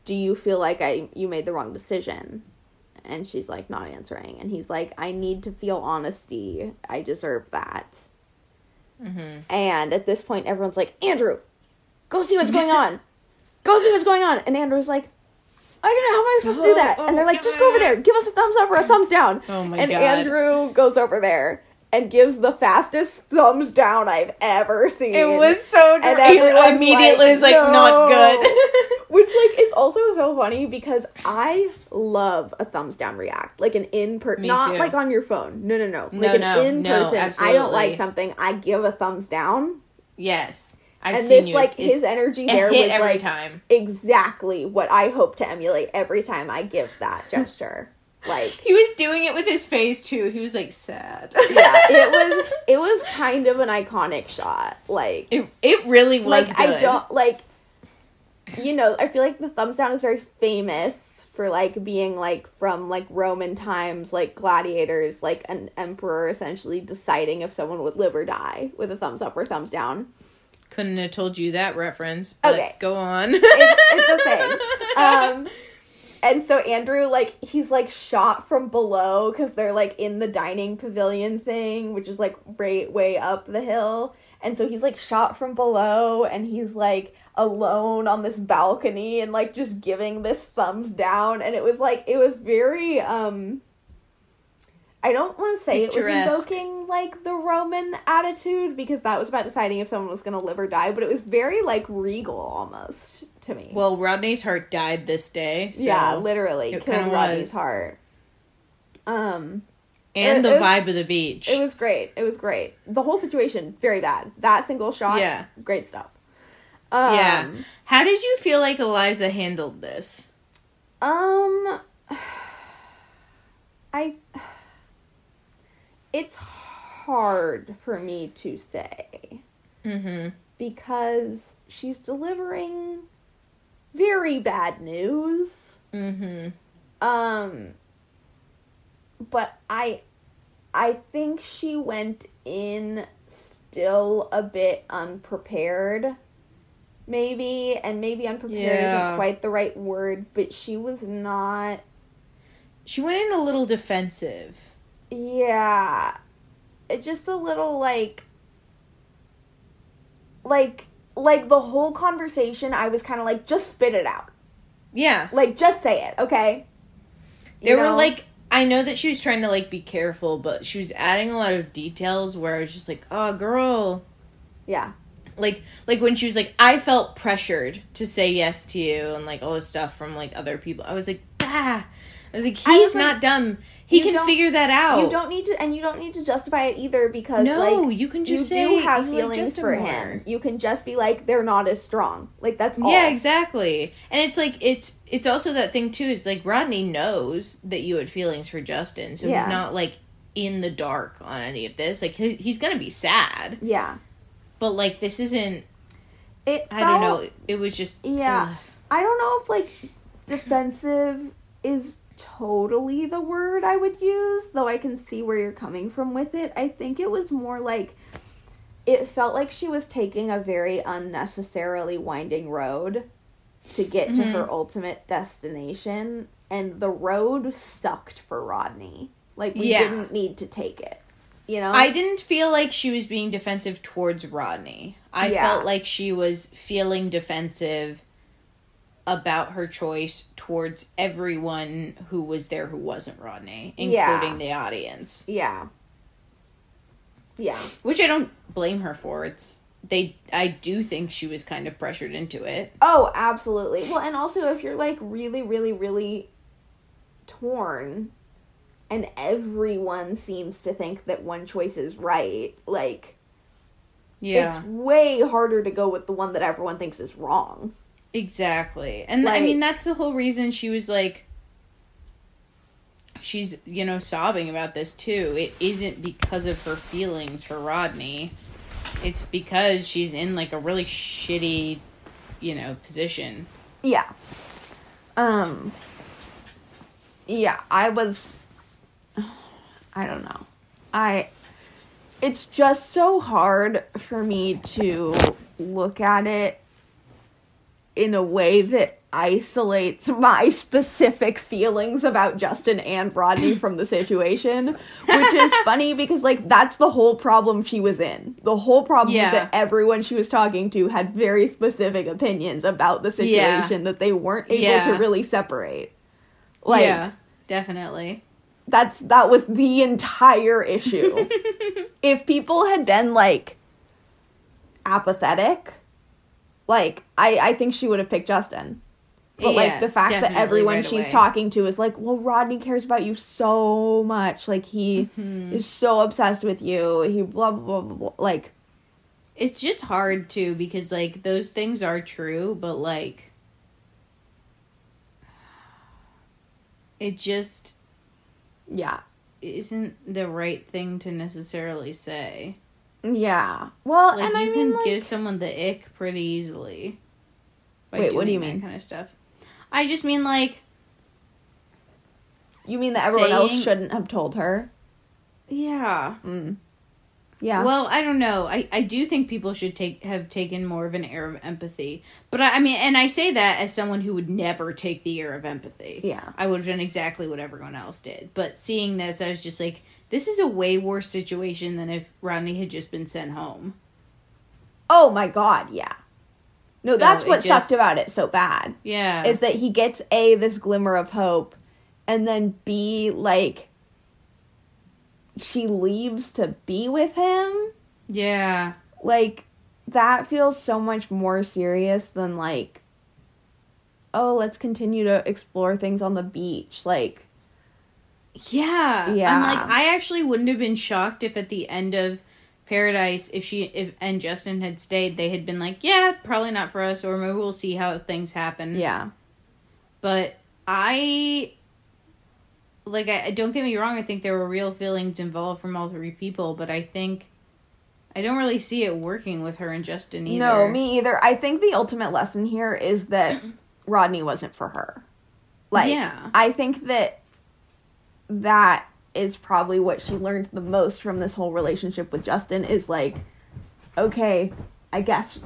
"Do you feel like I you made the wrong decision?" And she's like not answering. And he's like, "I need to feel honesty. I deserve that." Mhm. And at this point, everyone's like, Andrew, go see what's going on. Go see what's going on. And Andrew's like, I don't know, how am I supposed to do that? And they're like, just go over there, give us a thumbs up or a thumbs down. Oh my and god. Andrew goes over there and gives the fastest thumbs down I've ever seen. It was so And dr- everyone's immediately like, was like not good. Which like is also so funny because I love a thumbs down react, like an in person, not too. like on your phone. No, no, no, No, like an no, in no, person. I don't like something, I give a thumbs down. yes. I've and this you. like his energy there was every like time. exactly what I hope to emulate every time I give that gesture. Like He was doing it with his face too. He was like sad. yeah, it was it was kind of an iconic shot. Like It it really was like good. I don't like you know, I feel like the thumbs down is very famous for like being like from like Roman times, like gladiators, like an emperor essentially deciding if someone would live or die with a thumbs up or thumbs down. Couldn't have told you that reference. But Okay. Go on. It's, it's thing. Um, and so Andrew, like, he's like shot from below because they're like in the dining pavilion thing, which is like right way up the hill. And so he's like shot from below and he's like alone on this balcony and like just giving this thumbs down. And it was like, it was very, um, I don't want to say it was invoking like the Roman attitude because that was about deciding if someone was going to live or die, but it was very like regal almost to me. Well, Rodney's heart died this day. So yeah, literally it killed Rodney's was. heart. Um, and it- the it was- vibe of the beach. it was great. It was great. The whole situation very bad. That single shot, Yeah. great stuff. Um, Yeah. How did you feel like Eliza handled this? Um, I. It's hard for me to say Mm-hmm. because she's delivering very bad news. Mm-hmm. Um, but I, I think she went in still a bit unprepared. Maybe, and maybe unprepared Yeah. isn't quite the right word, but she was not She went in a little defensive. Yeah. it's just a little like like like the whole conversation I was kind of like just spit it out. Yeah. Like just say it, okay? You There were like I know that she was trying to like be careful, but she was adding a lot of details where I was just like, "Oh, girl." yeah. Like like when she was like, "I felt pressured to say yes to you" and like all this stuff from like other people. I was like, "Ah." I was like, "He's was like, not dumb. He can figure that out." You don't need to and you don't need to justify it either because No, like you can you just do have feelings for more. him. You can just be like they're not as strong. Like that's all. Yeah, exactly. And it's like it's it's also that thing too. Is like Rodney knows that you had feelings for Justin, so Yeah. he's not like in the dark on any of this. Like he, he's gonna be sad, Yeah. but like this isn't. It I don't know. It was just Yeah. ugh. I don't know if like defensive is totally the word I would use, though I can see where you're coming from with it. I think it was more like it felt like she was taking a very unnecessarily winding road to get to Mhm. her ultimate destination and the road sucked for Rodney. Like we Yeah. didn't need to take it. You know? I didn't feel like she was being defensive towards Rodney. I Yeah. felt like she was feeling defensive about her choice towards everyone who was there who wasn't Rodney, Yeah. including the audience. Yeah. Yeah. Which I don't blame her for. It's they I do think she was kind of pressured into it. Oh, absolutely. Well, and also if you're like really, really, really torn and everyone seems to think that one choice is right, like yeah. it's way harder to go with the one that everyone thinks is wrong. Exactly. And I mean that's the whole reason she was like she's, you know, sobbing about this too. It isn't because of her feelings for Rodney. It's because she's in like a really shitty, you know, position. Yeah. Um Yeah, I was I don't know. I it's just so hard for me to look at it in a way that isolates my specific feelings about Justin and Rodney from the situation, which is funny because like that's the whole problem she was in. The whole problem Yeah. is that everyone she was talking to had very specific opinions about the Yeah. situation that they weren't able Yeah. to really separate. Like yeah, definitely. that's that was the entire issue. if people had been like apathetic, like I I think she would have picked Justin. But like the fact that everyone right she's away. talking to is like, well, Rodney cares about you so much. Like he Mhm. is so obsessed with you. He blah blah blah blah. blah. Like It's just hard too because like those things are true, but like it just yeah, isn't the right thing to necessarily say. Yeah. Well, Like and you I can mean, like, You can give someone the ick pretty easily. by Wait, what do you that mean? Kind of stuff. I just mean like you mean that everyone else shouldn't have told her? yeah. Mm. Yeah. Well, I don't know. I, I do think people should take have taken more of an air of empathy. But I, I mean, and I say that as someone who would never take the air of empathy. yeah. I would have done exactly what everyone else did. But seeing this, I was just like, this is a way worse situation than if Rodney had just been sent home. Oh my god, yeah. No, So that's what just- sucked about it so bad. Yeah. Is that he gets A, this glimmer of hope, and then B, like, she leaves to be with him. yeah. Like, that feels so much more serious than, like, oh, let's continue to explore things on the beach. Like, Yeah. Yeah. I'm like I actually wouldn't have been shocked if at the end of Paradise if she if and Justin had stayed, they had been like, Yeah, probably not for us, or maybe we'll see how things happen. yeah. But I like I don't get me wrong, I think there were real feelings involved from all three people, but I think I don't really see it working with her and Justin either. No, me either. I think the ultimate lesson here is that Rodney wasn't for her. Like, Yeah. I think that that is probably what she learned the most from this whole relationship with Justin is like, okay, I guess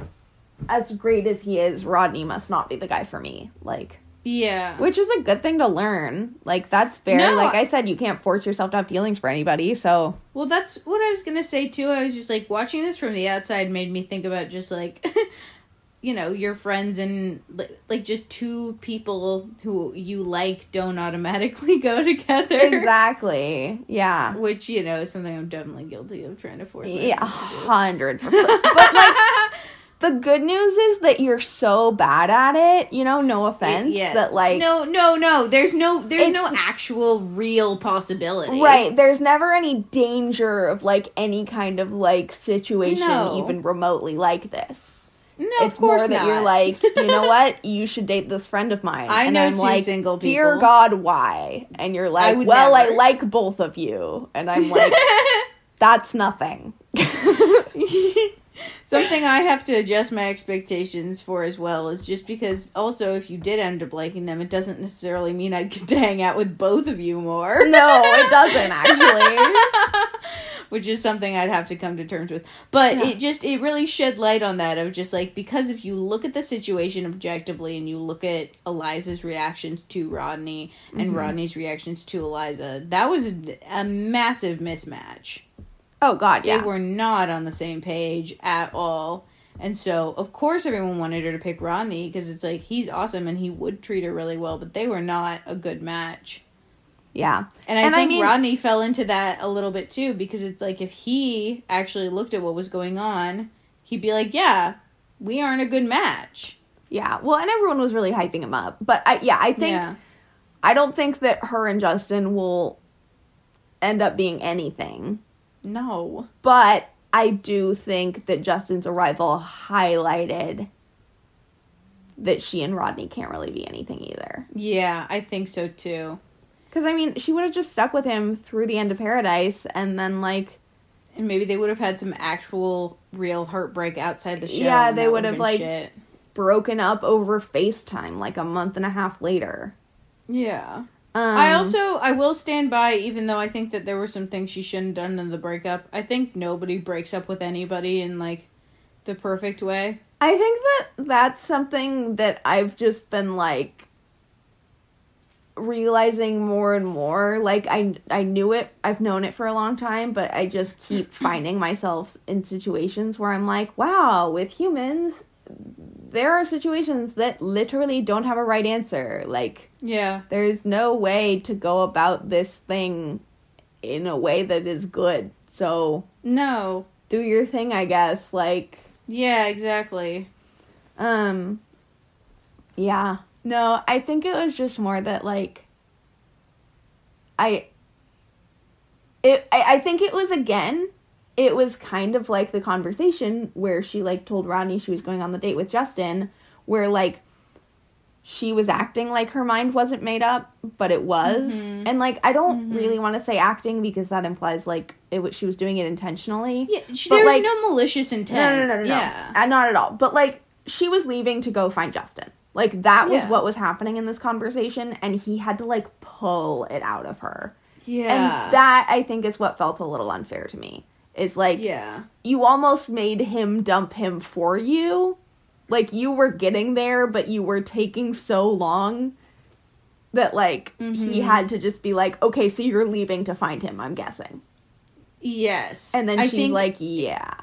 as great as he is, Rodney must not be the guy for me. Like, Yeah. which is a good thing to learn. Like, that's fair. No, like I said, you can't force yourself to have feelings for anybody. So, Well, that's what I was gonna say too. I was just like watching this from the outside made me think about just like, you know, your friends and like just two people who you like don't automatically go together. exactly. Yeah. Which you know is something I'm definitely guilty of trying to force. Yeah, friends to do. hundred. But like, the good news is that you're so bad at it. You know, no offense. Yeah. That like, no, no, no. There's no, there's no actual real possibility. right? There's never any danger of like any kind of like situation, No. even remotely like this. No, it's of course more that not. you're like, you know what? You should date this friend of mine. I and know I'm two like, single Dear. God, why? And you're like, would well, never. I like both of you, and I'm like, that's nothing. Something I have to adjust my expectations for as well is just because also if you did end up liking them, it doesn't necessarily mean I'd get to hang out with both of you more. no, it doesn't actually. Which is something I'd have to come to terms with. But Yeah. it just it really shed light on that of just like because if you look at the situation objectively and you look at Eliza's reactions to Rodney and Mm-hmm. Rodney's reactions to Eliza, that was a, a massive mismatch. Oh God, yeah. They were not on the same page at all. And so, of course, everyone wanted her to pick Rodney because it's like he's awesome and he would treat her really well, but they were not a good match. yeah. And I And I think mean- Rodney fell into that a little bit too because it's like if he actually looked at what was going on, he'd be like, "Yeah, we aren't a good match." Yeah, well, and everyone was really hyping him up. But I, yeah, I think yeah, I don't think that her and Justin will end up being anything. No, But I do think that Justin's arrival highlighted that she and Rodney can't really be anything either. yeah, I think so too. Because I mean, she would have just stuck with him through the end of Paradise, and then like, And maybe they would have had some actual real heartbreak outside the show. Yeah, they would have, like- shit. broken up over FaceTime like a month and a half later. yeah. Um, I also I will stand by even though I think that there were some things she shouldn't have done in the breakup. I think nobody breaks up with anybody in like the perfect way. I think that that's something that I've just been like realizing more and more. Like I I knew it, I've known it for a long time, but I just keep finding myself in situations where I'm like, wow, with humans there are situations that literally don't have a right answer. Like Yeah. there's no way to go about this thing in a way that is good. So No. do your thing, I guess. Like Yeah, exactly. Um yeah. No, I think it was just more that like I it I, I think it was again it was kind of like the conversation where she like told Rodney she was going on the date with Justin where like she was acting like her mind wasn't made up, but it was. Mhm. And like I don't Mhm. really want to say acting because that implies like it was she was doing it intentionally. Yeah, she, But, there was like- no malicious No, intent. no, no, no, no. Yeah. Uh, not at all. But like she was leaving to go find Justin. Like that was Yeah. what was happening in this conversation and he had to like pull it out of her. Yeah. And that I think is what felt a little unfair to me. Is like Yeah. you almost made him dump him for you. Like you were getting there but you were taking so long that like he Mhm. had to just be like, "Okay, so you're leaving to find him, I'm guessing." Yes. And then I she's like, "Yeah."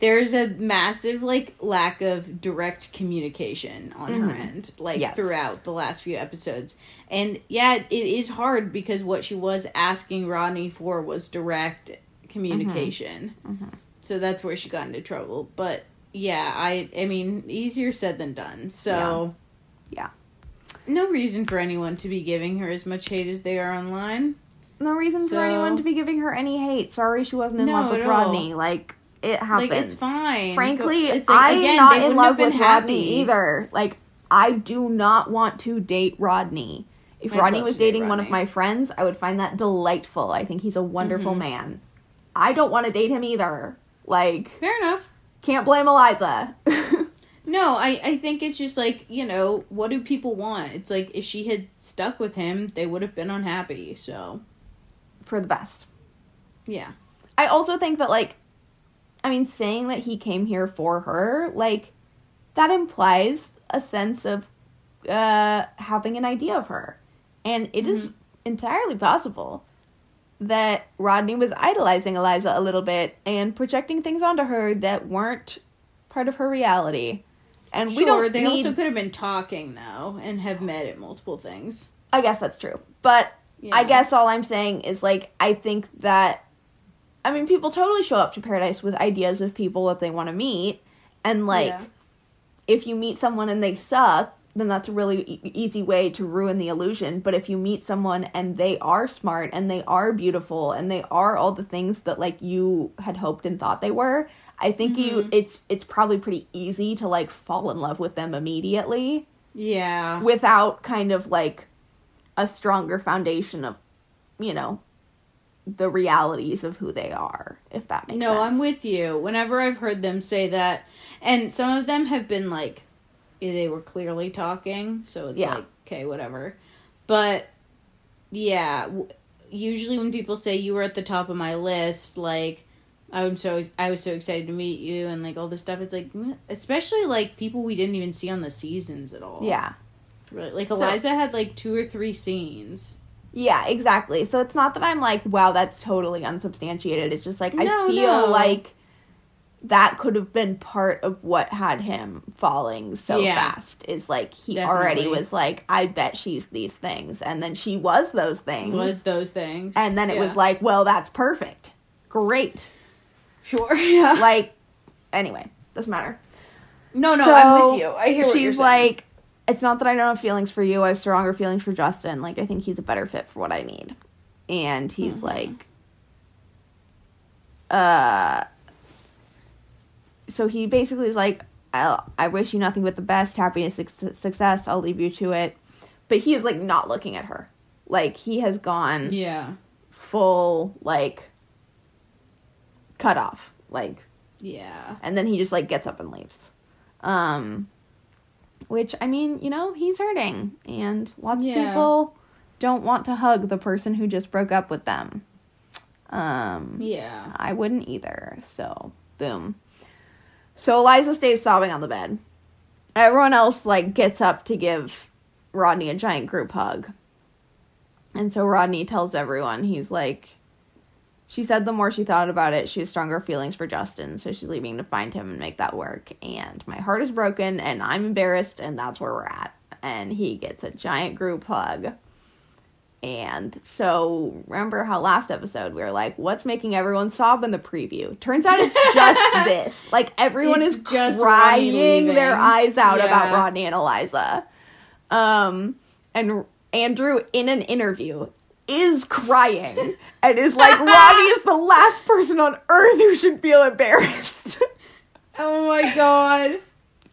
there's a massive like lack of direct communication on her Mhm. end like Yes. throughout the last few episodes and yeah it is hard because what she was asking rodney for was direct communication Mhm. so that's where she got into trouble but yeah i i mean easier said than done so Yeah. no reason for anyone to be giving her as much hate as they are online. No reason So- for anyone to be giving her any hate. Sorry, she wasn't in No, love with at all. Rodney. Like it happened. Like it's fine. Frankly, it's like, I'm not in love with happy. Rodney either. Like I do not want to date Rodney. If I'd Rodney was dating one of my friends, I would find that delightful. I think he's a wonderful Mhm. man. I don't want to date him either. Like Fair enough. can't blame Eliza. No, I, I think it's just like, you know, what do people want? It's like if she had stuck with him, they would have been unhappy. So, For the best. yeah. I also think that like I mean saying that he came here for her, like that implies a sense of uh having an idea of her. And it is Mhm. entirely possible that Rodney was idolizing Eliza a little bit and projecting things onto her that weren't part of her reality. And we sure, don't they need, also could have been talking though and have met at multiple things. I guess that's true. But Yeah. I guess all I'm saying is like I think that I mean people totally show up to paradise with ideas of people that they want to meet and like Yeah. if you meet someone and they suck then that's a really e- easy way to ruin the illusion but if you meet someone and they are smart and they are beautiful and they are all the things that like you had hoped and thought they were I think you Mhm. it's it's probably pretty easy to like fall in love with them immediately Yeah. without kind of like a stronger foundation of you know the realities of who they are if that makes No, sense I'm with you. Whenever I've heard them say that, and some of them have been like, Eh, they were clearly talking, so it's Yeah. like, okay, whatever. But yeah, w- usually when people say you were at the top of my list, like I'm so I was so excited to meet you and like all this stuff. It's like, especially like people we didn't even see on the seasons at all. yeah really. Like So- Eliza had like two or three scenes. yeah exactly so it's not that i'm like wow that's totally unsubstantiated it's just like i feel no. like that could have been part of what had him falling so Yeah. fast. Is like he already was like i bet she's these things. And then she was those things. Was those things, and then it was like well that's perfect. Great. Sure, yeah. like anyway doesn't matter. No, no, So, I'm with you. I hear what you're she's saying. like it's not that i don't have feelings for you. I have stronger feelings for justin. Like i think he's a better fit for what i need. And he's Mhm. like uh so he basically is like i i wish you nothing but the best happiness success i'll leave you to it but he is like not looking at her like he has gone yeah, full like cut off like yeah. and then he just like gets up and leaves um which i mean you know he's hurting and lots Yeah. of people don't want to hug the person who just broke up with them um Yeah. i wouldn't either so boom so eliza stays sobbing on the bed everyone else like gets up to give rodney a giant group hug and so rodney tells everyone he's like she said the more she thought about it, she has stronger feelings for Justin, so she's leaving to find him and make that work. And my heart is broken, and I'm embarrassed, and that's where we're at. And he gets a giant group hug. And so, remember how last episode we were like, what's making everyone sob in the preview? Turns out it's just this. Like, everyone It's is just crying their eyes out about Rodney and Eliza. Um, and Andrew, in an interview, is crying and is like, Rodney is the last person on earth who should feel embarrassed. Oh my god.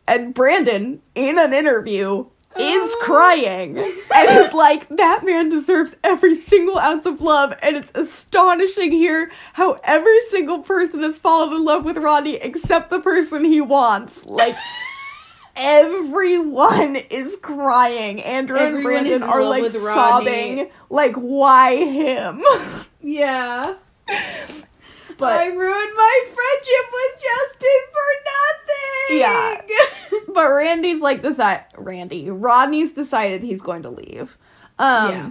and Brandon, in an interview, is crying and is like, that man deserves every single ounce of love. And it's astonishing here how every single person has fallen in love with Rodney except the person he wants. Like, everyone is crying. Andrew and Everyone Brandon are like sobbing. Like, why him? Yeah. But I ruined my friendship with Justin for nothing. Yeah. But Randy's like decide Randy. Rodney's decided he's going to leave. Um Yeah.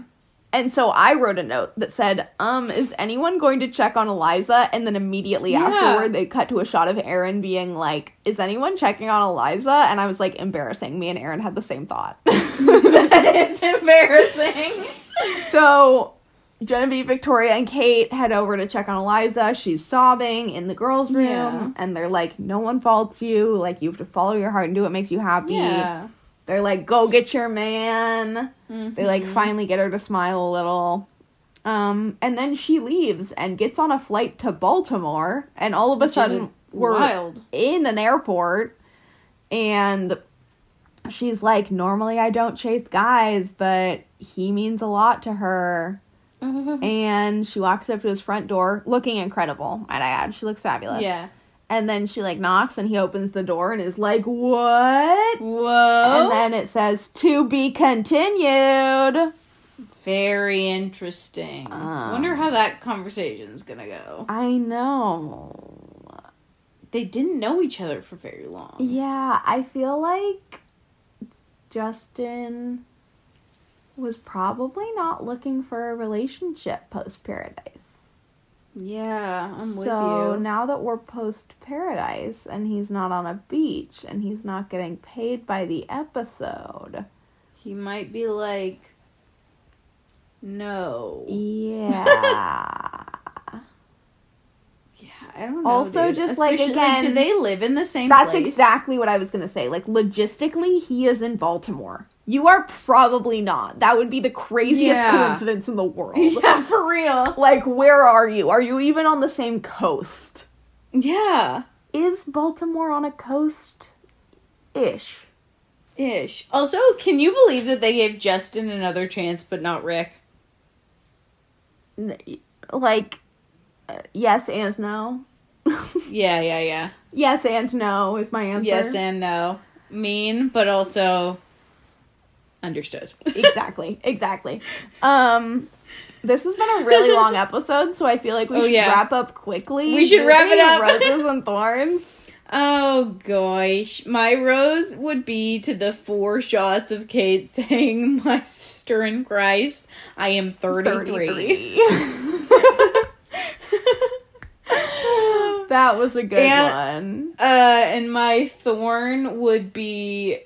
and so I wrote a note that said, um, is anyone going to check on Eliza? And then immediately Yeah. afterward they cut to a shot of Aaron being like, Is anyone checking on Eliza? And I was like, embarrassing. Me and Aaron had the same thought. that is embarrassing. so Genevieve, Victoria, and Kate head over to check on Eliza. She's sobbing in the girls' room, Yeah. and they're like, "No one faults you. Like you have to follow your heart and do what makes you happy." Yeah. They're like, "Go get your man." They like Mhm. finally get her to smile a little. Um, and then she leaves and gets on a flight to Baltimore, and all of a Which sudden we're wild. in an airport, and she's like, "Normally I don't chase guys, but he means a lot to her." And she walks up to his front door, looking incredible. Might I add? She looks fabulous. yeah. And then she like knocks, and he opens the door and is like, "What?" Whoa. And then it says, "To be continued." Very interesting. Um, Wonder how that conversation's gonna go. I know. They didn't know each other for very long. Yeah, I feel like Justin was probably not looking for a relationship post Paradise. Yeah, I'm with you. so now that we're post Paradise and he's not on a beach and he's not getting paid by the episode. He might be like, no. Yeah. Yeah, I don't know. Also, dude. just, like, Especially, again, do they live in the same That's place? exactly what I was gonna say. Like logistically, he is in Baltimore. You are probably not. That would be the craziest Yeah. coincidence in the world. Yeah, for real. Like, where are you? Are you even on the same coast? Yeah, Is Baltimore on a coast? Ish. ish. Also, can you believe that they gave Justin another chance, but not Rick? Like, uh, yes and no. Yeah, yeah, yeah. yes and no is my answer. Yes and no. Mean, but also understood. exactly, exactly. Um, this has been a really long episode, so I feel like we Oh, should yeah. wrap up quickly. We should wrap it up. Roses and thorns. Oh gosh, my rose would be to the four shots of Kate saying, "My sister in Christ, I am 33." 33. that was a good And- one. Uh, and my thorn would be,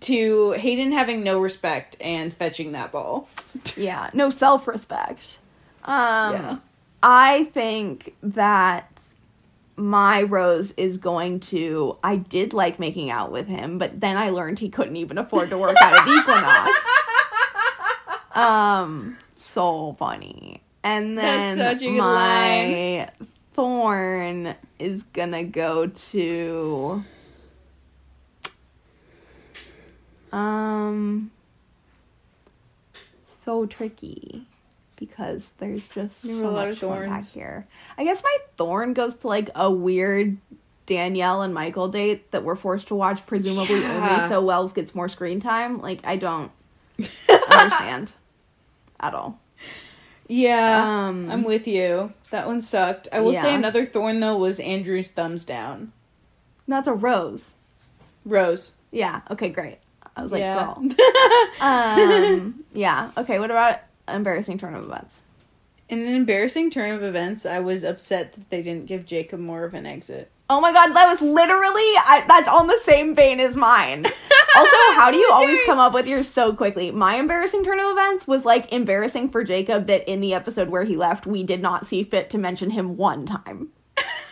to Hayden having no respect and fetching that ball. Yeah, no self respect. Um, Yeah. I think that my rose is going to. I did like making out with him, but then I learned he couldn't even afford to work out at Equinox. Um, so funny. And then That's such a good my thorn is gonna go to. Um, so tricky because there's just There so a lot much of going back here. I guess my thorn goes to like a weird Danielle and Michael date that we're forced to watch, presumably Yeah. only so Wells gets more screen time. Like I don't understand at all. yeah, Um, I'm with you. That one sucked. I will say another thorn though was Andrew's thumbs down. That's a rose. Rose. Yeah. Okay. Great. I was like, yeah. girl. Um. yeah. Okay. What about embarrassing turn of events? In an embarrassing turn of events, I was upset that they didn't give Jacob more of an exit. Oh my god, that was literally I, that's on the same vein as mine. Also, how do you always come up with yours so quickly? My embarrassing turn of events was like embarrassing for Jacob that in the episode where he left, we did not see fit to mention him one time.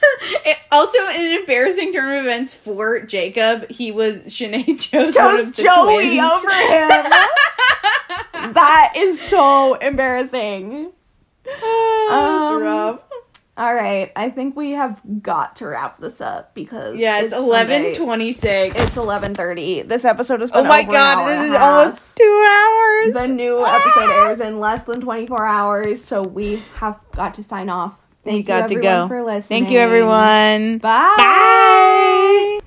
It- also, in an embarrassing turn of events for Jacob, he was Sinead chose, one Chose of the Joey twins. over him. that is so embarrassing. Oh, Um, rough. All right, I think we have got to wrap this up because Yeah, it's eleven twenty six. It's eleven thirty. This episode Oh my over an hour god, this is almost two hours. The new episode airs in less than 24 hours, so we have got to sign off. Thank we you got to go. For listening. Thank you, everyone. Bye. Bye.